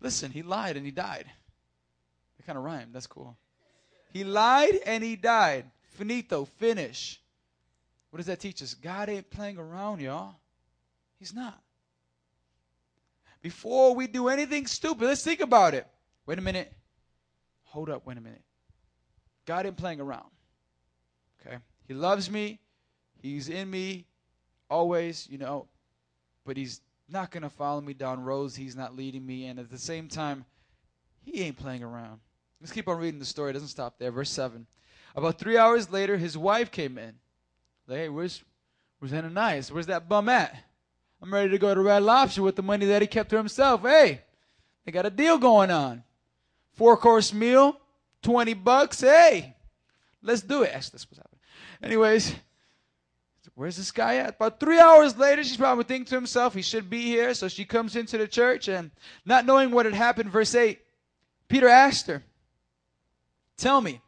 listen, he lied and he died. It kind of rhymed. That's cool. He lied and he died. Finito, finish. What does that teach us? God ain't playing around, y'all. He's not. Before we do anything stupid, let's think about it. Wait a minute. Hold up, wait a minute. God ain't playing around. Okay? He loves me. He's in me always, you know, but he's not going to follow me down roads he's not leading me and at the same time he ain't playing around. Let's keep on reading the story. It doesn't stop there. Verse 7. About three hours later, his wife came in. Like, hey, where's, where's Ananias? Where's that bum at? I'm ready to go to Red Lobster with the money that he kept to himself. Hey, they got a deal going on. Four course meal, 20 bucks. Hey, let's do it. Actually, that's what's happening. Anyways, where's this guy at? About three hours later, she's probably thinking to himself, he should be here. So she comes into the church and not knowing what had happened, verse 8, Peter asked her, Tell me,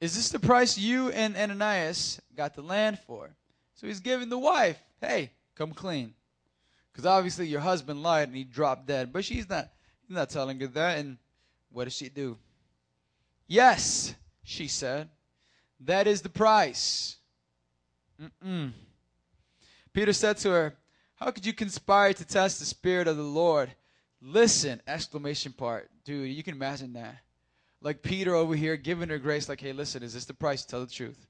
is this the price you and Ananias got the land for? So he's giving the wife, hey, come clean. Because obviously your husband lied and he dropped dead. But she's not, he's not telling her that. And what does she do? Yes, she said. That is the price. Mm-mm. Peter said to her, How could you conspire to test the Spirit of the Lord? Listen! Exclamation part. Dude, you can imagine that. Like Peter over here giving her grace, like, hey, listen, is this the price? Tell the truth.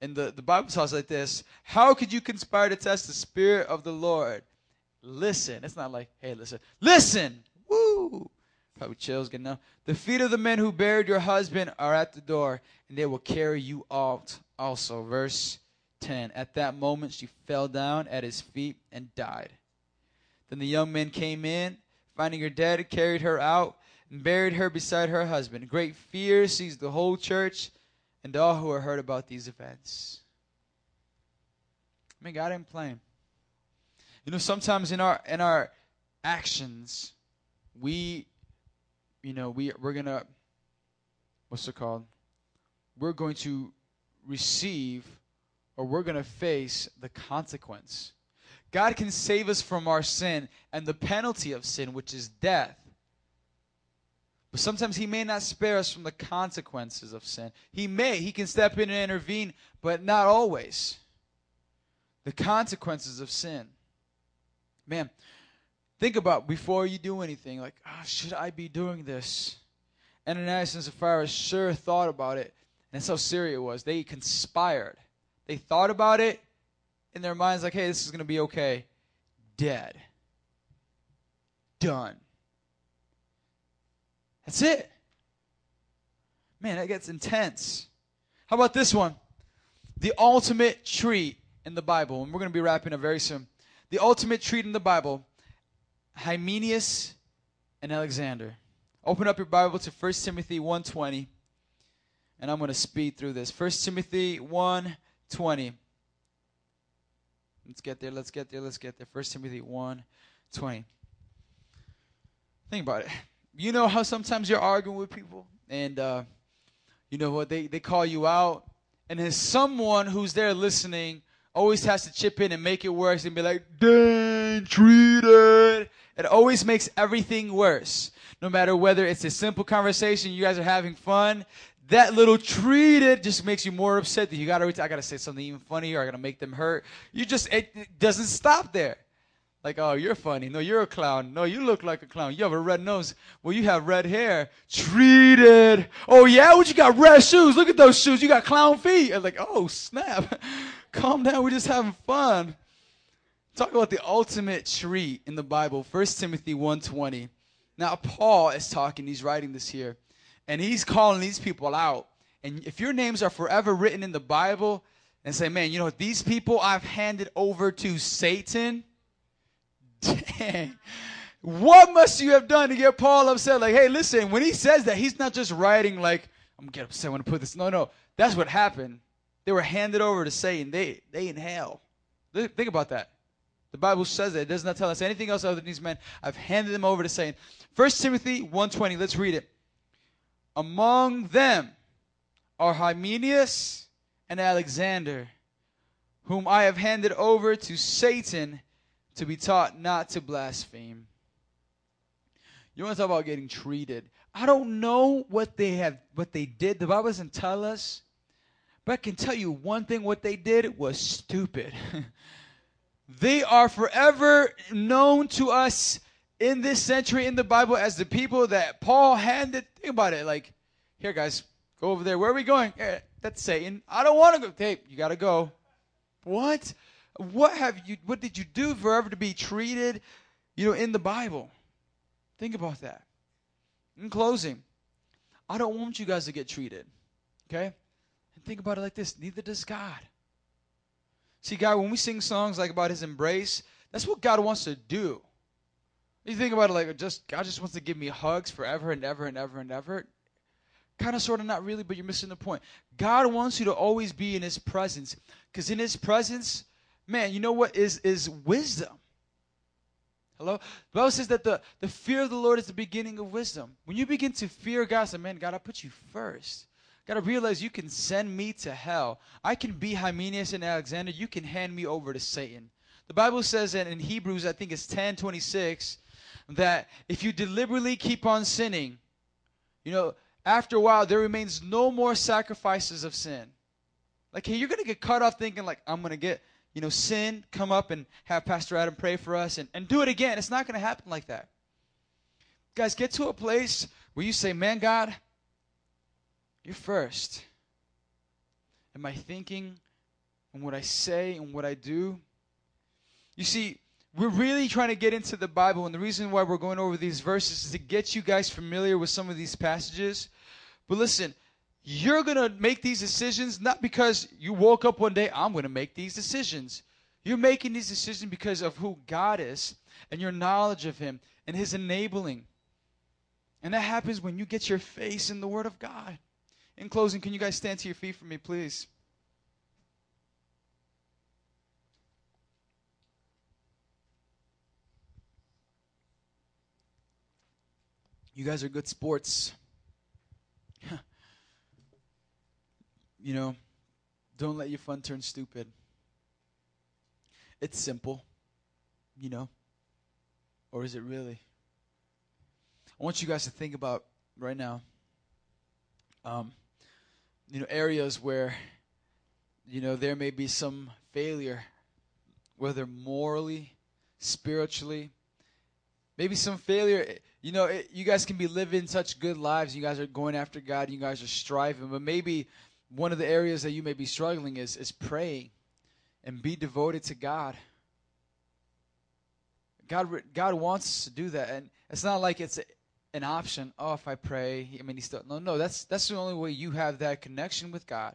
And the, the Bible tells like this How could you conspire to test the Spirit of the Lord? Listen. It's not like, hey, listen. Listen! Woo! Probably chills getting up. The feet of the men who buried your husband are at the door, and they will carry you out also. Verse 10. At that moment, she fell down at his feet and died. Then the young men came in, finding her dead, carried her out, and buried her beside her husband. Great fear seized the whole church and all who had heard about these events. I mean, God ain't playing. You know, sometimes in our in our actions, we, you know, we we're gonna, what's it called? We're going to receive, or we're gonna face the consequence. God can save us from our sin and the penalty of sin, which is death. But sometimes He may not spare us from the consequences of sin. He may, He can step in and intervene, but not always. The consequences of sin. Man, think about before you do anything, like, oh, should I be doing this? Ananias and Sapphira sure thought about it, and that's how serious it was. They conspired. They thought about it in their minds, like, hey, this is going to be okay. Dead. Done. That's it. Man, that gets intense. How about this one? The ultimate treat in the Bible. And we're going to be wrapping up very soon. The ultimate treat in the Bible Hymenaeus and Alexander. Open up your Bible to 1 Timothy 1:20. And I'm going to speed through this. 1 Timothy 1:20. Let's get there. Let's get there. Let's get there. 1 Timothy 1:20. Think about it. You know how sometimes you're arguing with people and uh, you know what they, they call you out and there's someone who's there listening always has to chip in and make it worse and be like, dang, treated. It always makes everything worse. No matter whether it's a simple conversation, you guys are having fun. That little treat treated just makes you more upset that you gotta, I gotta say something even funnier, I gotta make them hurt. You just, it, it doesn't stop there. Like, oh, you're funny. No, you're a clown. No, you look like a clown. You have a red nose. Well, you have red hair. Treated. Oh, yeah? What you got? Red shoes. Look at those shoes. You got clown feet. And like, oh, snap. Calm down. We're just having fun. Talk about the ultimate treat in the Bible. 1 Timothy 1.20. Now, Paul is talking. He's writing this here. And he's calling these people out. And if your names are forever written in the Bible and say, man, you know, these people I've handed over to Satan – Dang. What must you have done to get Paul upset? Like, hey, listen, when he says that, he's not just writing like, I'm gonna get upset when I put this. No, no. That's what happened. They were handed over to Satan. They they in hell. Think about that. The Bible says that. It does not tell us anything else other than these men. I've handed them over to Satan. First Timothy 1.20. Let's read it. Among them are Hymenaeus and Alexander, whom I have handed over to Satan to be taught not to blaspheme. You want to talk about getting treated? I don't know what they have, what they did. The Bible doesn't tell us, but I can tell you one thing: what they did was stupid. they are forever known to us in this century in the Bible as the people that Paul handed. Think about it. Like, here, guys, go over there. Where are we going? Eh, that's Satan. I don't want to go. Hey, you got to go. What? what have you what did you do forever to be treated you know in the bible think about that in closing i don't want you guys to get treated okay and think about it like this neither does god see god when we sing songs like about his embrace that's what god wants to do you think about it like just god just wants to give me hugs forever and ever and ever and ever kind of sort of not really but you're missing the point god wants you to always be in his presence because in his presence man, you know what is is wisdom. Hello? The Bible says that the, the fear of the Lord is the beginning of wisdom. When you begin to fear God, say, man, God, I put you first. Got to realize you can send me to hell. I can be Hymenaeus and Alexander. You can hand me over to Satan. The Bible says that in Hebrews, I think it's 10 26, that if you deliberately keep on sinning, you know, after a while, there remains no more sacrifices of sin. Like, hey, you're going to get cut off thinking, like, I'm going to get, you know, sin, come up and have Pastor Adam pray for us and, and do it again. It's not going to happen like that. Guys, get to a place where you say, man, God, you're first. And my thinking and what I say and what I do. You see, we're really trying to get into the Bible, and the reason why we're going over these verses is to get you guys familiar with some of these passages. But listen, you're going to make these decisions not because you woke up one day, I'm going to make these decisions. You're making these decisions because of who God is and your knowledge of Him and His enabling. And that happens when you get your face in the Word of God. In closing, can you guys stand to your feet for me, please? You guys are good sports. you know, don't let your fun turn stupid. It's simple, you know. Or is it really? I want you guys to think about right now, um, you know, areas where, you know, there may be some failure, whether morally, spiritually, maybe some failure. You know, it, you guys can be living such good lives. You guys are going after God. You guys are striving, but maybe one of the areas that you may be struggling is is praying and be devoted to God. God, God wants us to do that, and it's not like it's an option. Oh, if I pray, I mean, He's still no, no. That's that's the only way you have that connection with God,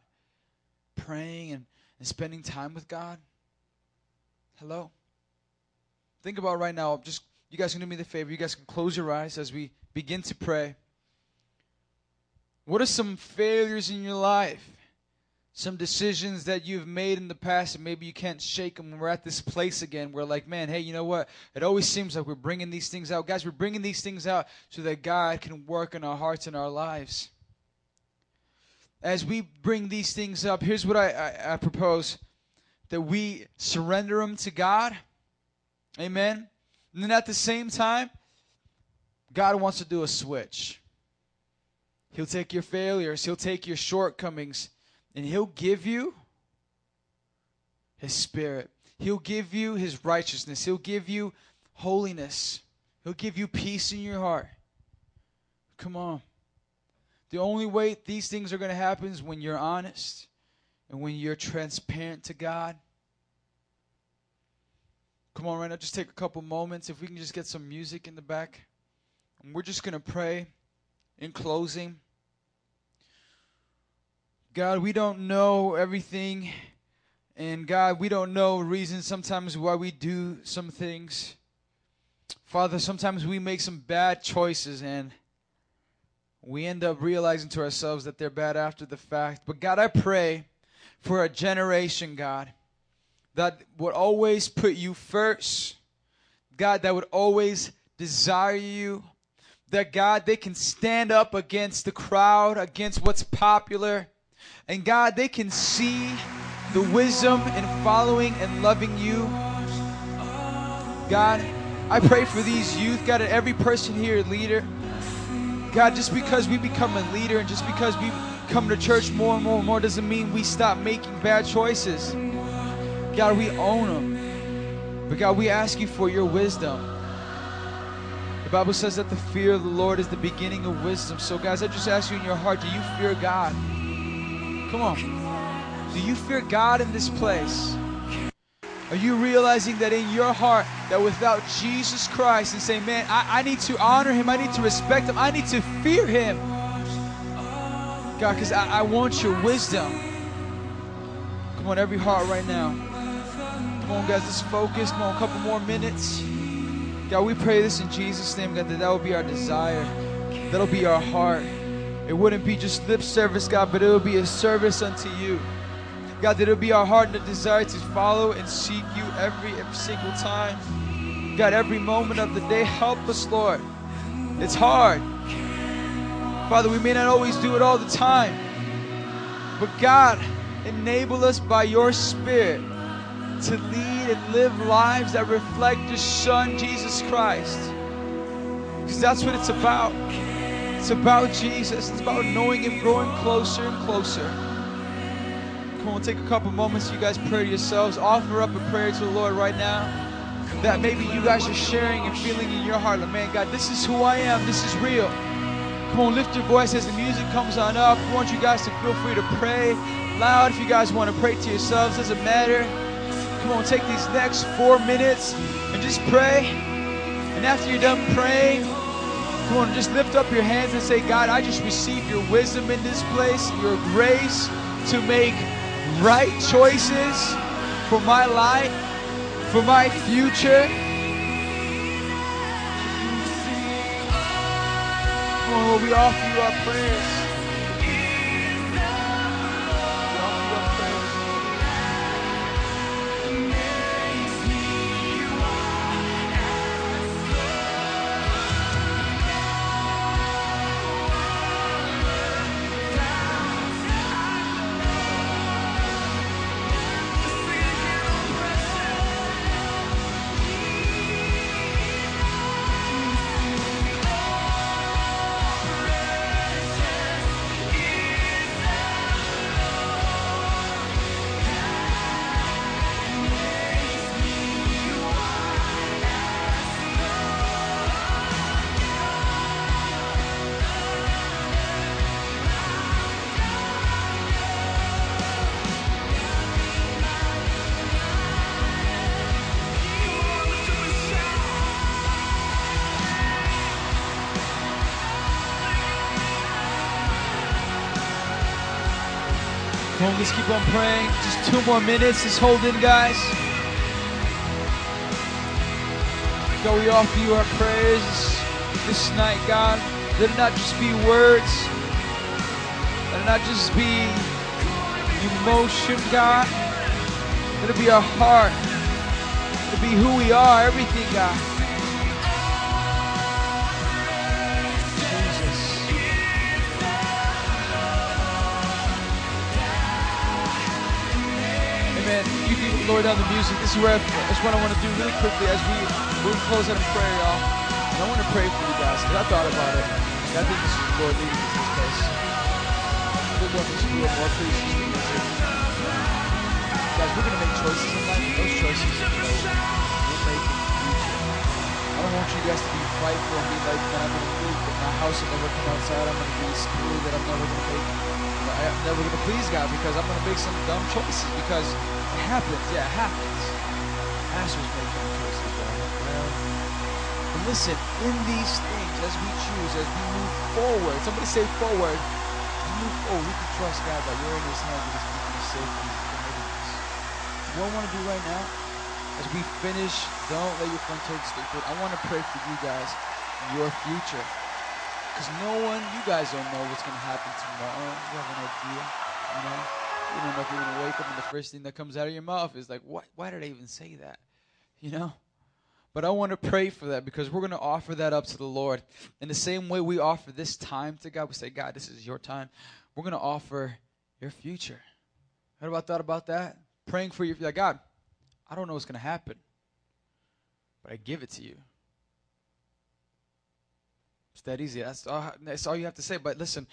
praying and, and spending time with God. Hello. Think about right now. Just you guys can do me the favor. You guys can close your eyes as we begin to pray. What are some failures in your life? Some decisions that you've made in the past, and maybe you can't shake them. We're at this place again. We're like, man, hey, you know what? It always seems like we're bringing these things out. Guys, we're bringing these things out so that God can work in our hearts and our lives. As we bring these things up, here's what I, I, I propose that we surrender them to God. Amen. And then at the same time, God wants to do a switch. He'll take your failures, He'll take your shortcomings, and He'll give you His Spirit. He'll give you His righteousness. He'll give you holiness. He'll give you peace in your heart. Come on. The only way these things are going to happen is when you're honest and when you're transparent to God. Come on, right now, just take a couple moments. If we can just get some music in the back. And we're just going to pray in closing. God, we don't know everything. And God, we don't know reasons sometimes why we do some things. Father, sometimes we make some bad choices and we end up realizing to ourselves that they're bad after the fact. But God, I pray for a generation, God, that would always put you first. God, that would always desire you. That God, they can stand up against the crowd, against what's popular. And God, they can see the wisdom in following and loving you. God, I pray for these youth, God, and every person here, leader. God, just because we become a leader and just because we come to church more and more and more doesn't mean we stop making bad choices. God, we own them. But God, we ask you for your wisdom. The Bible says that the fear of the Lord is the beginning of wisdom. So, guys, I just ask you in your heart, do you fear God? Come on. Do you fear God in this place? Are you realizing that in your heart that without Jesus Christ and saying, man, I, I need to honor him, I need to respect him, I need to fear him? God, because I, I want your wisdom. Come on, every heart right now. Come on, guys, let's focus. Come on, a couple more minutes. God, we pray this in Jesus' name, God, that that will be our desire. That'll be our heart. It wouldn't be just lip service, God, but it'll be a service unto you. God, that it'll be our heart and the desire to follow and seek you every, every single time. God, every moment of the day, help us, Lord. It's hard. Father, we may not always do it all the time, but God, enable us by your Spirit to lead and live lives that reflect your Son, Jesus Christ. Because that's what it's about. It's about Jesus. It's about knowing Him, growing closer and closer. Come on, take a couple moments. You guys pray to yourselves. Offer up a prayer to the Lord right now. That maybe you guys are sharing and feeling in your heart, like, man, God, this is who I am. This is real. Come on, lift your voice as the music comes on up. I want you guys to feel free to pray loud if you guys want to pray to yourselves. Doesn't matter. Come on, take these next four minutes and just pray. And after you're done praying, come on, just lift up your hands and say, God, I just receive your wisdom in this place, your grace to make right choices for my life, for my future. Come on, Lord, we offer you our prayers. Keep on praying. Just two more minutes. Just hold in, guys. God, we offer you our prayers this night, God. Let it not just be words. Let it not just be emotion, God. Let it be our heart. Let it be who we are, everything, God. Amen. You can lower down the music. This is where I, what I want to do really quickly as we we close out in prayer, y'all. And I want to pray for you guys because I thought about it. And I think this is Lord leading me to this place. To screw up more music. Guys, we're going to make choices in life. Those choices, you I don't want you guys to be frightful and be like, man, I'm going to leave, but my house will never come outside. I'm going to be screwed that I'm never going to make. I'm never going to please God because I'm going to make some dumb choices because it happens. Yeah, it happens. Pastors make dumb choices, right? Well, but listen, in these things, as we choose, as we move forward, somebody say forward, move forward, we can trust God that we're in His hands and He's keeping us safe and He's us. What I want to do right now, as we finish, don't let your front take stay put. I want to pray for you guys, your future. Because no one, you guys don't know what's going to happen tomorrow. You have an idea, you know? You don't know if you're going to wake up and the first thing that comes out of your mouth is like, what, why did I even say that? You know? But I want to pray for that because we're going to offer that up to the Lord. In the same way we offer this time to God, we say, God, this is your time. We're going to offer your future. What about thought about that? Praying for you. Like, God, I don't know what's going to happen, but I give it to you. It's that easy. That's all, that's all you have to say. But listen,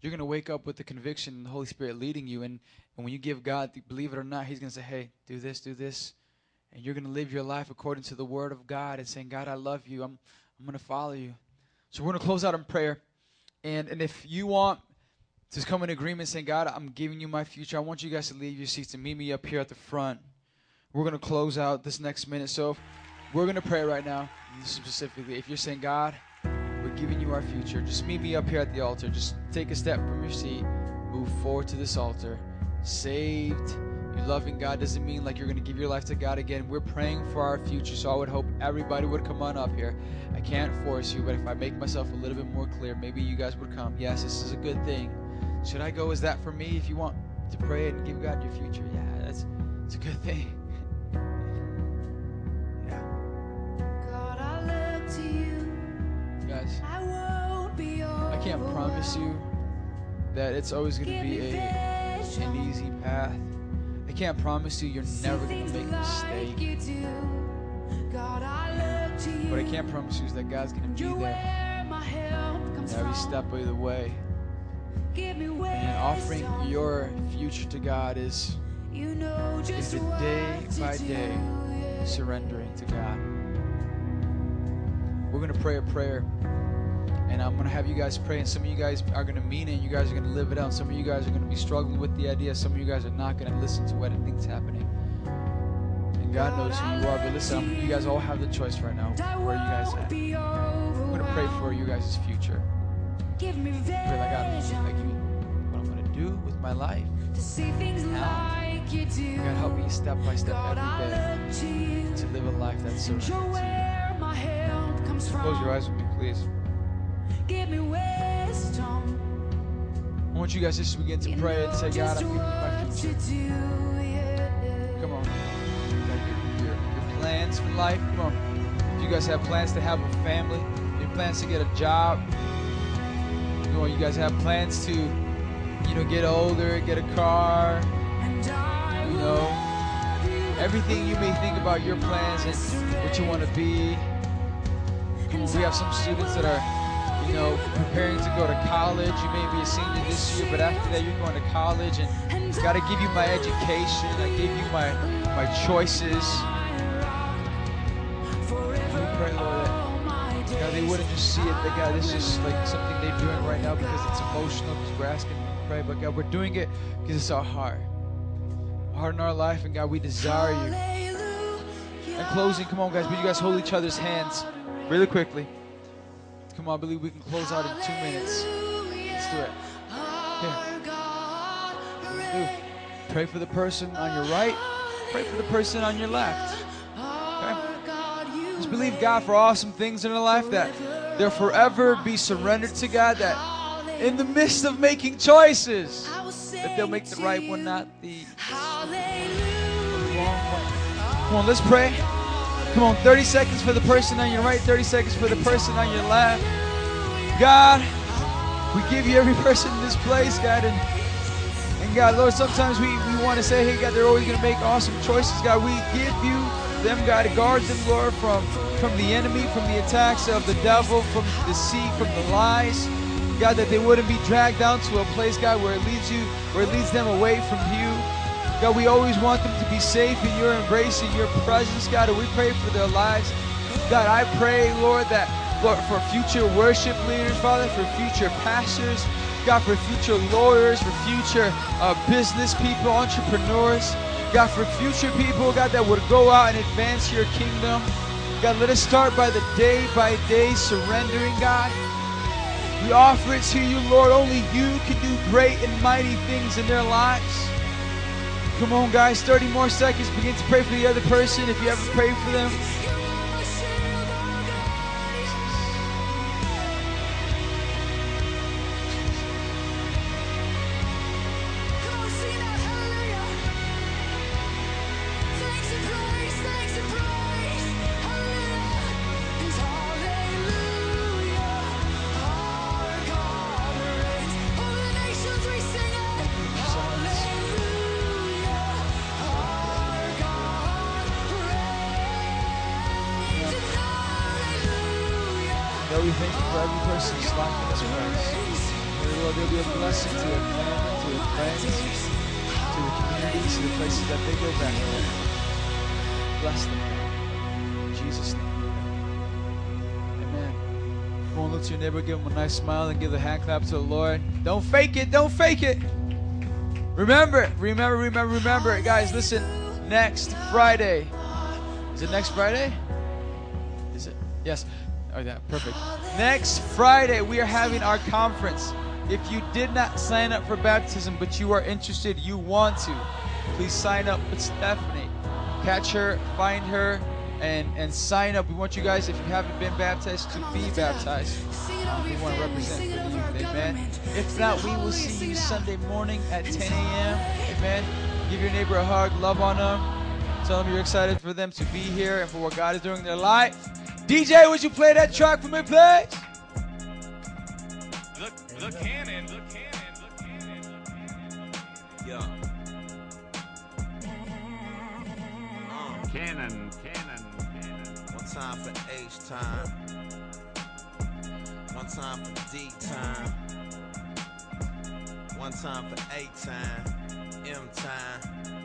you're going to wake up with the conviction and the Holy Spirit leading you. And, and when you give God, believe it or not, He's going to say, hey, do this, do this. And you're going to live your life according to the Word of God and saying, God, I love you. I'm, I'm going to follow you. So we're going to close out in prayer. And, and if you want to come in agreement saying, God, I'm giving you my future, I want you guys to leave your seats and meet me up here at the front. We're going to close out this next minute. So we're going to pray right now, specifically. If you're saying, God, we're giving you our future, just meet me up here at the altar. Just take a step from your seat, move forward to this altar. Saved. You loving God doesn't mean like you're going to give your life to God again. We're praying for our future. So I would hope everybody would come on up here. I can't force you, but if I make myself a little bit more clear, maybe you guys would come. Yes, this is a good thing. Should I go? Is that for me? If you want to pray and give God your future, yeah, that's it's a good thing. Guys, I won't be I can't promise you that it's always going to be a, an easy path. I can't promise you you're never going to make a mistake. What I can promise you is that God's going to be there every step of the way. And offering your future to God is, You know is just the day by day surrendering to God. We're going to pray a prayer. And I'm going to have you guys pray. And some of you guys are going to mean it. You guys are going to live it out. Some of you guys are going to be struggling with the idea. Some of you guys are not going to listen to what I think's happening. And God knows who you are. But listen, you guys all have the choice right now. Where are you guys at? I'm going to pray for you guys' future. Give me Pray like God, like you, what I'm going to do with my life. to see things like you do. God, help me step by step every day to live a life that's surrendered to help comes from. Close your eyes with me, please. Give me wisdom. I want you guys just to begin to You pray and say, God, I'm giving you my future. to do, yeah. Come on. Your, your, your plans for life. Come on. If you guys have plans to have a family, your plans to get a job, come on, you guys have plans to, you know, get older, get a car, you know, everything you may think about your plans and what you want to be. We have some students that are, you know, preparing to go to college. You may be a senior this year, but after that, you're going to college, and God, I give you my education. I give you my my choices. We pray, Lord, that God, they wouldn't just see it. That God, this is just like something they're doing right now because it's emotional. Because we're asking to pray, but God, we're doing it because it's our heart, our heart in our life, and God, we desire you. In closing, come on, guys, will you guys hold each other's hands really quickly? Come on, I believe we can close out in two minutes. Let's do it. Here. Pray for the person on your right. Pray for the person on your left. Okay? Just believe God for awesome things in their life that they'll forever be surrendered to God. That in the midst of making choices, that they'll make the right one, not the wrong one. Come on, let's pray. Come on, 30 seconds for the person on your right, 30 seconds for the person on your left. God, we give you every person in this place, God, and, and God, Lord, sometimes we, we want to say, hey, God, they're always going to make awesome choices. God, we give you them, God, to guard them, Lord, from, from the enemy, from the attacks of the devil, from the deceit, from the lies. God, that they wouldn't be dragged down to a place, God, where it leads you, where it leads them away from you. God, we always want them to be safe in your embrace, in your presence, God, and we pray for their lives. God, I pray, Lord, that, Lord, for future worship leaders, Father, for future pastors, God, for future lawyers, for future uh, business people, entrepreneurs, God, for future people, God, that would go out and advance your kingdom. God, let us start by the day by day surrendering, God. We offer it to you, Lord. Only you can do great and mighty things in their lives. Come on, guys, 30 more seconds. Begin to pray for the other person if you ever prayed for them. Nice smile, and give a hand clap to the Lord. Don't fake it. Don't fake it. Remember, remember, remember, remember. Guys, listen. Next Friday. Is it next Friday? Is it? Yes. Oh, yeah, perfect. Next Friday, we are having our conference. If you did not sign up for baptism, but you are interested, you want to, please sign up with Stephanie. Catch her, find her, and, and sign up. We want you guys, if you haven't been baptized, to be baptized. We want to represent for youth. Amen. If not, we will see you Sunday morning at 10 a.m. Amen. Give your neighbor a hug, love on them. Tell them you're excited for them to be here and for what God is doing in their life. DJ, would you play that track for me, please? The, the cannon. The cannon. The cannon. Yeah. Uh. Cannon, cannon, cannon. One time for H time. One time for D time. One time for A time. M time.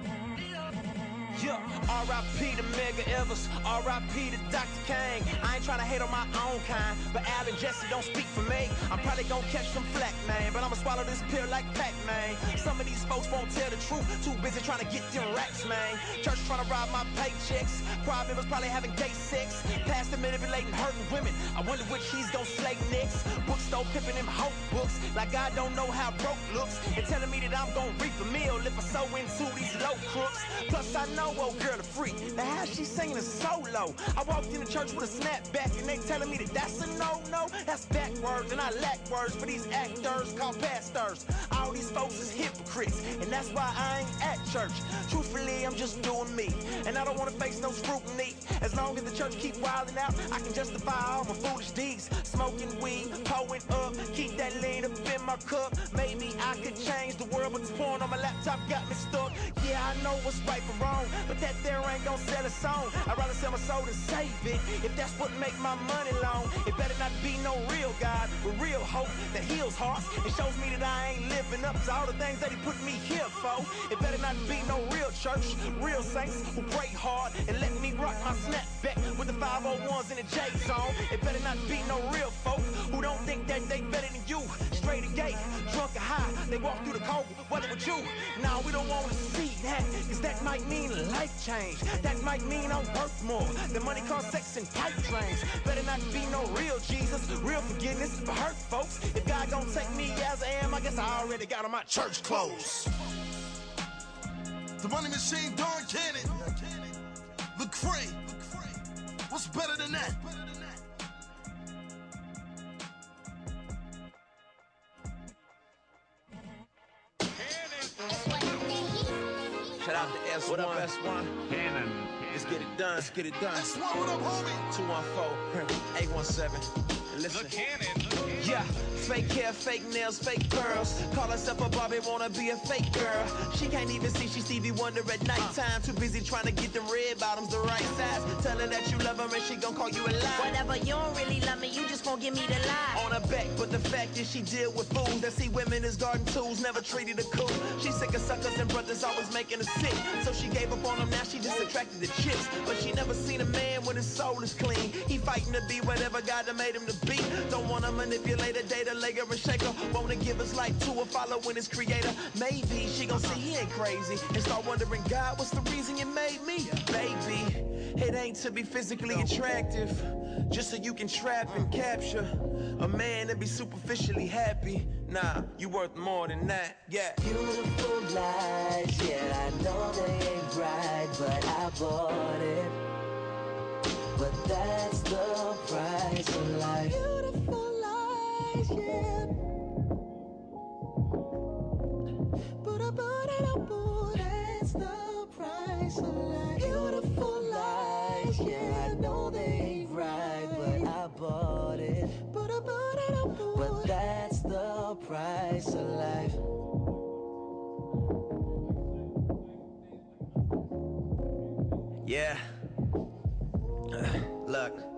Yeah, R.I.P. to Medgar Evers, R.I.P. to Dr. King. I ain't tryna hate on my own kind, but Al and Jesse don't speak for me. I'm probably gonna catch some flack, man, but I'ma swallow this pill like Pac-Man. Some of these folks won't tell the truth, too busy trying to get them racks, man. Church trying to rob my paychecks, choir members probably having gay sex, pastor manipulating hurting women. I wonder which he's gonna slay next. Bookstore pimping them hope books, like I don't know how broke looks, and telling me that I'm gonna reap a meal if I sow into these low crooks. Plus I know old girl a freak. Now how she singing is solo. I walked in the church with a snapback and they telling me that that's a no-no. That's backwards and I lack words for these actors called pastors. All these folks is hypocrites and that's why I ain't at church. Truthfully, I'm just doing me and I don't want to face no scrutiny. As long as the church keep wilding out, I can justify all my foolish deeds. Smoking weed, pulling up, keep that lean up in my cup. Maybe I could change the world, but this porn on my laptop got me stuck. Yeah, I know what's right from wrong, but that there ain't gonna sell a song. I'd rather sell my soul than save it. If that's what make my money long, it better not be no real God with real hope that heals hearts. It shows me that I ain't living up to all the things that He put me here for. It better not be no real church, real saints who pray hard and let me rock my snapback with the 501s in the J zone. It better not be no real folk who don't think that they better than you. Gay, drunk or high, they walk through the cold weather with you. Now we don't want to see that, cause that might mean life change. That might mean I'm worth more The money, car, sex, and pipe dreams. Better not be no real Jesus, real forgiveness for hurt folks. If God gon' take me as I am, I guess I already got on my church clothes. The money machine, Don Cannon. Lecrae. What's better than that? Shout out to S1. What up, S1? Cannon, Let's get it done. Let's get it done. That's what up, homie. 214 817. Listen. The cannon. Yeah, fake hair, fake nails, fake pearls. Call herself a Barbie, wanna be a fake girl. She can't even see she Stevie Wonder at nighttime. Too busy trying to get them red bottoms the right size. Tell her that you love her and she gon' call you a lie. Whatever, you don't really love me, you just gon' give me the lie. On her back, but the fact is she deal with fools that see women as garden tools, never treated her cool. She's sick of suckers and brothers always making her sick. So she gave up on them, now she just attracted to chicks. But she never seen a man when his soul is clean. He fighting to be whatever God done made him to be. Don't wanna manipulate her, leg her, and shake her. Wanna give his life to her, following his creator. Maybe she gon' see he ain't crazy and start wondering, God, what's the reason you made me? Baby, it ain't to be physically attractive, just so you can trap and mm. capture a man and be superficially happy. Nah, you worth more than that, yeah. Beautiful lies, yeah, I know they ain't right, but I bought it. But that's the price of life. Beautiful lies, yeah. Price of life. Yeah. Uh, look.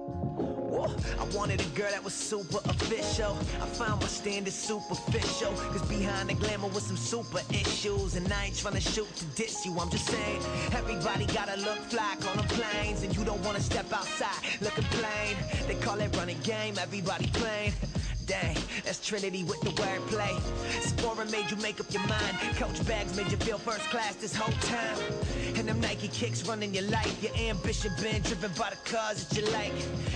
I wanted a girl that was super official. I found my standard superficial. Cause behind the glamour was some super issues. And I ain't tryna shoot to diss you. I'm just saying, everybody gotta look fly on them planes. And you don't wanna step outside looking plain. They call it running game, everybody playing. That's Trinity with the wordplay. Sephora made you make up your mind. Coach bags made you feel first class this whole time. And them Nike kicks running your life. Your ambition been driven by the cars that you like.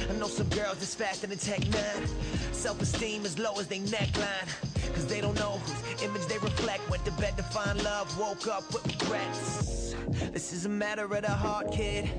I know some girls that's faster than Tech 9. Self esteem as low as they neckline. Cause they don't know whose image they reflect. Went to bed to find love, woke up with regrets. This is a matter of the heart, kid.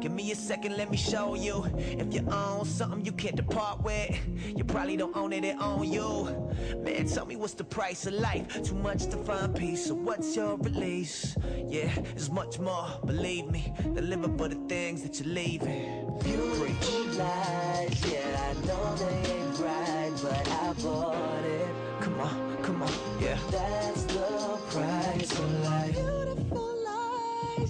Give me a second, let me show you. If you own something you can't depart with, you probably don't own it, it own you. Man, tell me what's the price of life? Too much to find peace, so what's your release? Yeah, it's much more, believe me, than living for the things that you're leaving. Beautiful lies, yeah, I know they ain't right, but I bought it. Come on, come on, yeah. That's the price of life.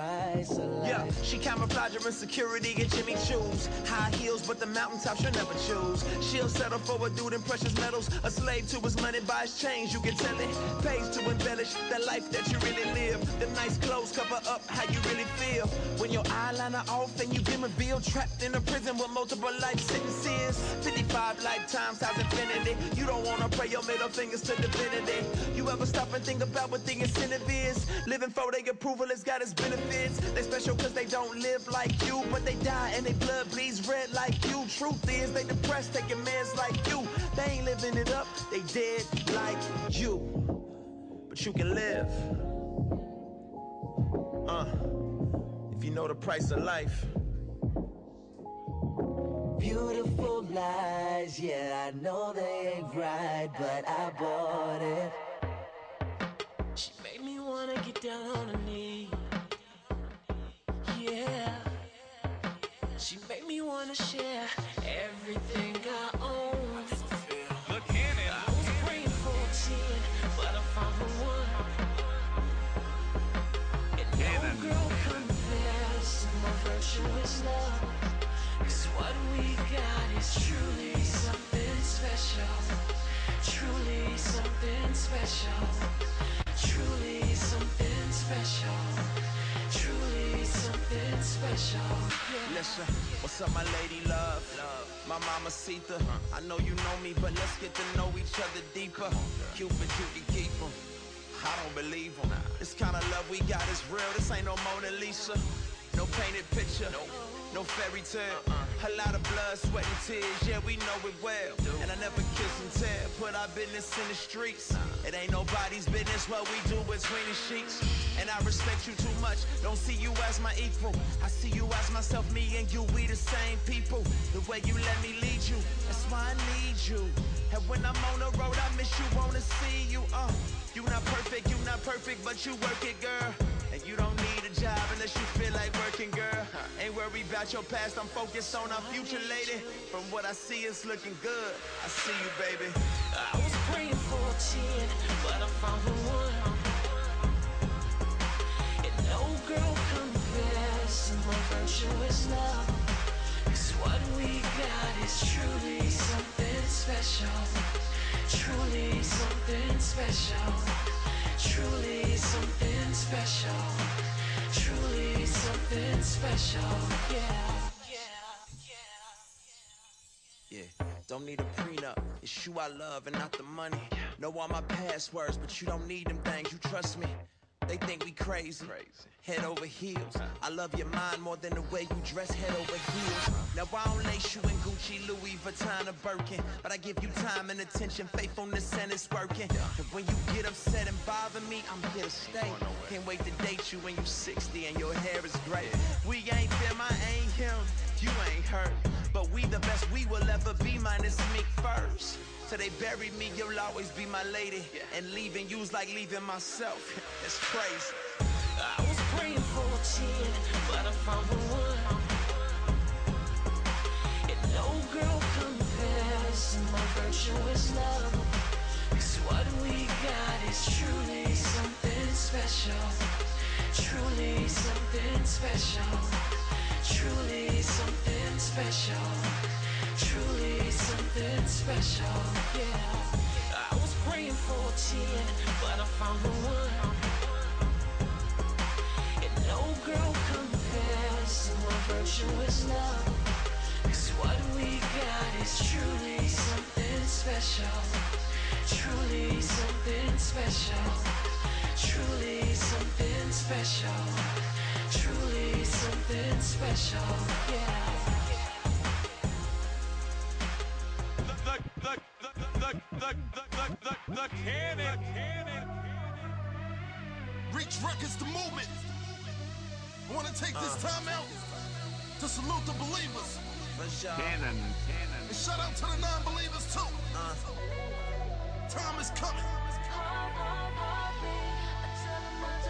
price. Yeah, she camouflage her insecurity in Jimmy Choo's. High heels, but the mountaintop she'll never choose. She'll settle for a dude in precious metals. A slave to his money, buys change, you can tell it. Pays to embellish that life that you really live. The nice clothes cover up how you really feel. When your eyeliner off and you've been revealed, trapped in a prison with multiple life sentences. 55 lifetimes, times infinity. You don't wanna pray your middle fingers to divinity. You ever stop and think about what the incentive is? Living for their approval has got its They special cause they don't live like you, but they die and they blood bleeds red like you. Truth is, they depressed, taking meds like you. They ain't living it up, they dead like you. But you can live. Uh, if you know the price of life. Beautiful lies, yeah, I know they ain't right, but I bought it. She made me wanna get down on her knee. Yeah. She made me wanna share everything I own. What's up, my lady love? My mamacita. I know you know me, but let's get to know each other deeper. Cupid, you can keep 'em. I don't believe believe 'em. This kind of love we got is real. This ain't no Mona Lisa. No painted picture. No fairy tale. A lot of blood, sweat, and tears. Yeah, we know it well. And I never kiss and tell. Put our business in the streets. It ain't nobody's business what we do between the sheets. And I respect you too much. Don't see you as my equal. I see you as myself, me and you. We the same people. The way you let me lead you. That's why I need you. And when I'm on the road, I miss you. Wanna see you. Uh, you not perfect, you not perfect, but you work it, girl. And you don't need a job unless you feel like working, girl. Ain't worried about your past, I'm focused on our future, lady. From what I see, it's looking good. I see you, baby. I was praying for a 10, but I found the one. And no girl compares to my virtuous love. 'Cause what we got is truly something special. Truly something special. Truly something special. Truly something special. Yeah. Yeah, yeah, yeah, yeah. Yeah, don't need a prenup. It's you I love and not the money. Know all my passwords, but you don't need them things. You trust me. They think we crazy. Head over heels. I love your mind more than the way you dress head over heels. Now I don't lace you in Gucci, Louis Vuitton, or Birkin, but I give you time and attention, faithfulness, and it's working. And when you get upset and bother me, I'm here to stay. Can't wait to date you when you're 60 and your hair is gray. We ain't them, I ain't him. You ain't hurt, but we the best we will ever be. Minus me first. So they bury me, you'll always be my lady. And leaving you's like leaving myself. It's crazy. I was praying for a 10, but I found the one. And no girl compares my virtuous love. 'Cause what we got is truly something special. Truly something special. Truly something special. Truly something special. Yeah. I was praying for a 10, but I found the one. And no girl compares to my virtuous love. 'Cause what we got is truly something special. Truly something special. Truly something special. Truly something special, yeah. The, the, the, the, the, the, the, the, the cannon. Reach records the movement. I want to take this uh. time out to salute the believers. Cannon. Cannon. And shout out to the non-believers too. Uh. Time is coming.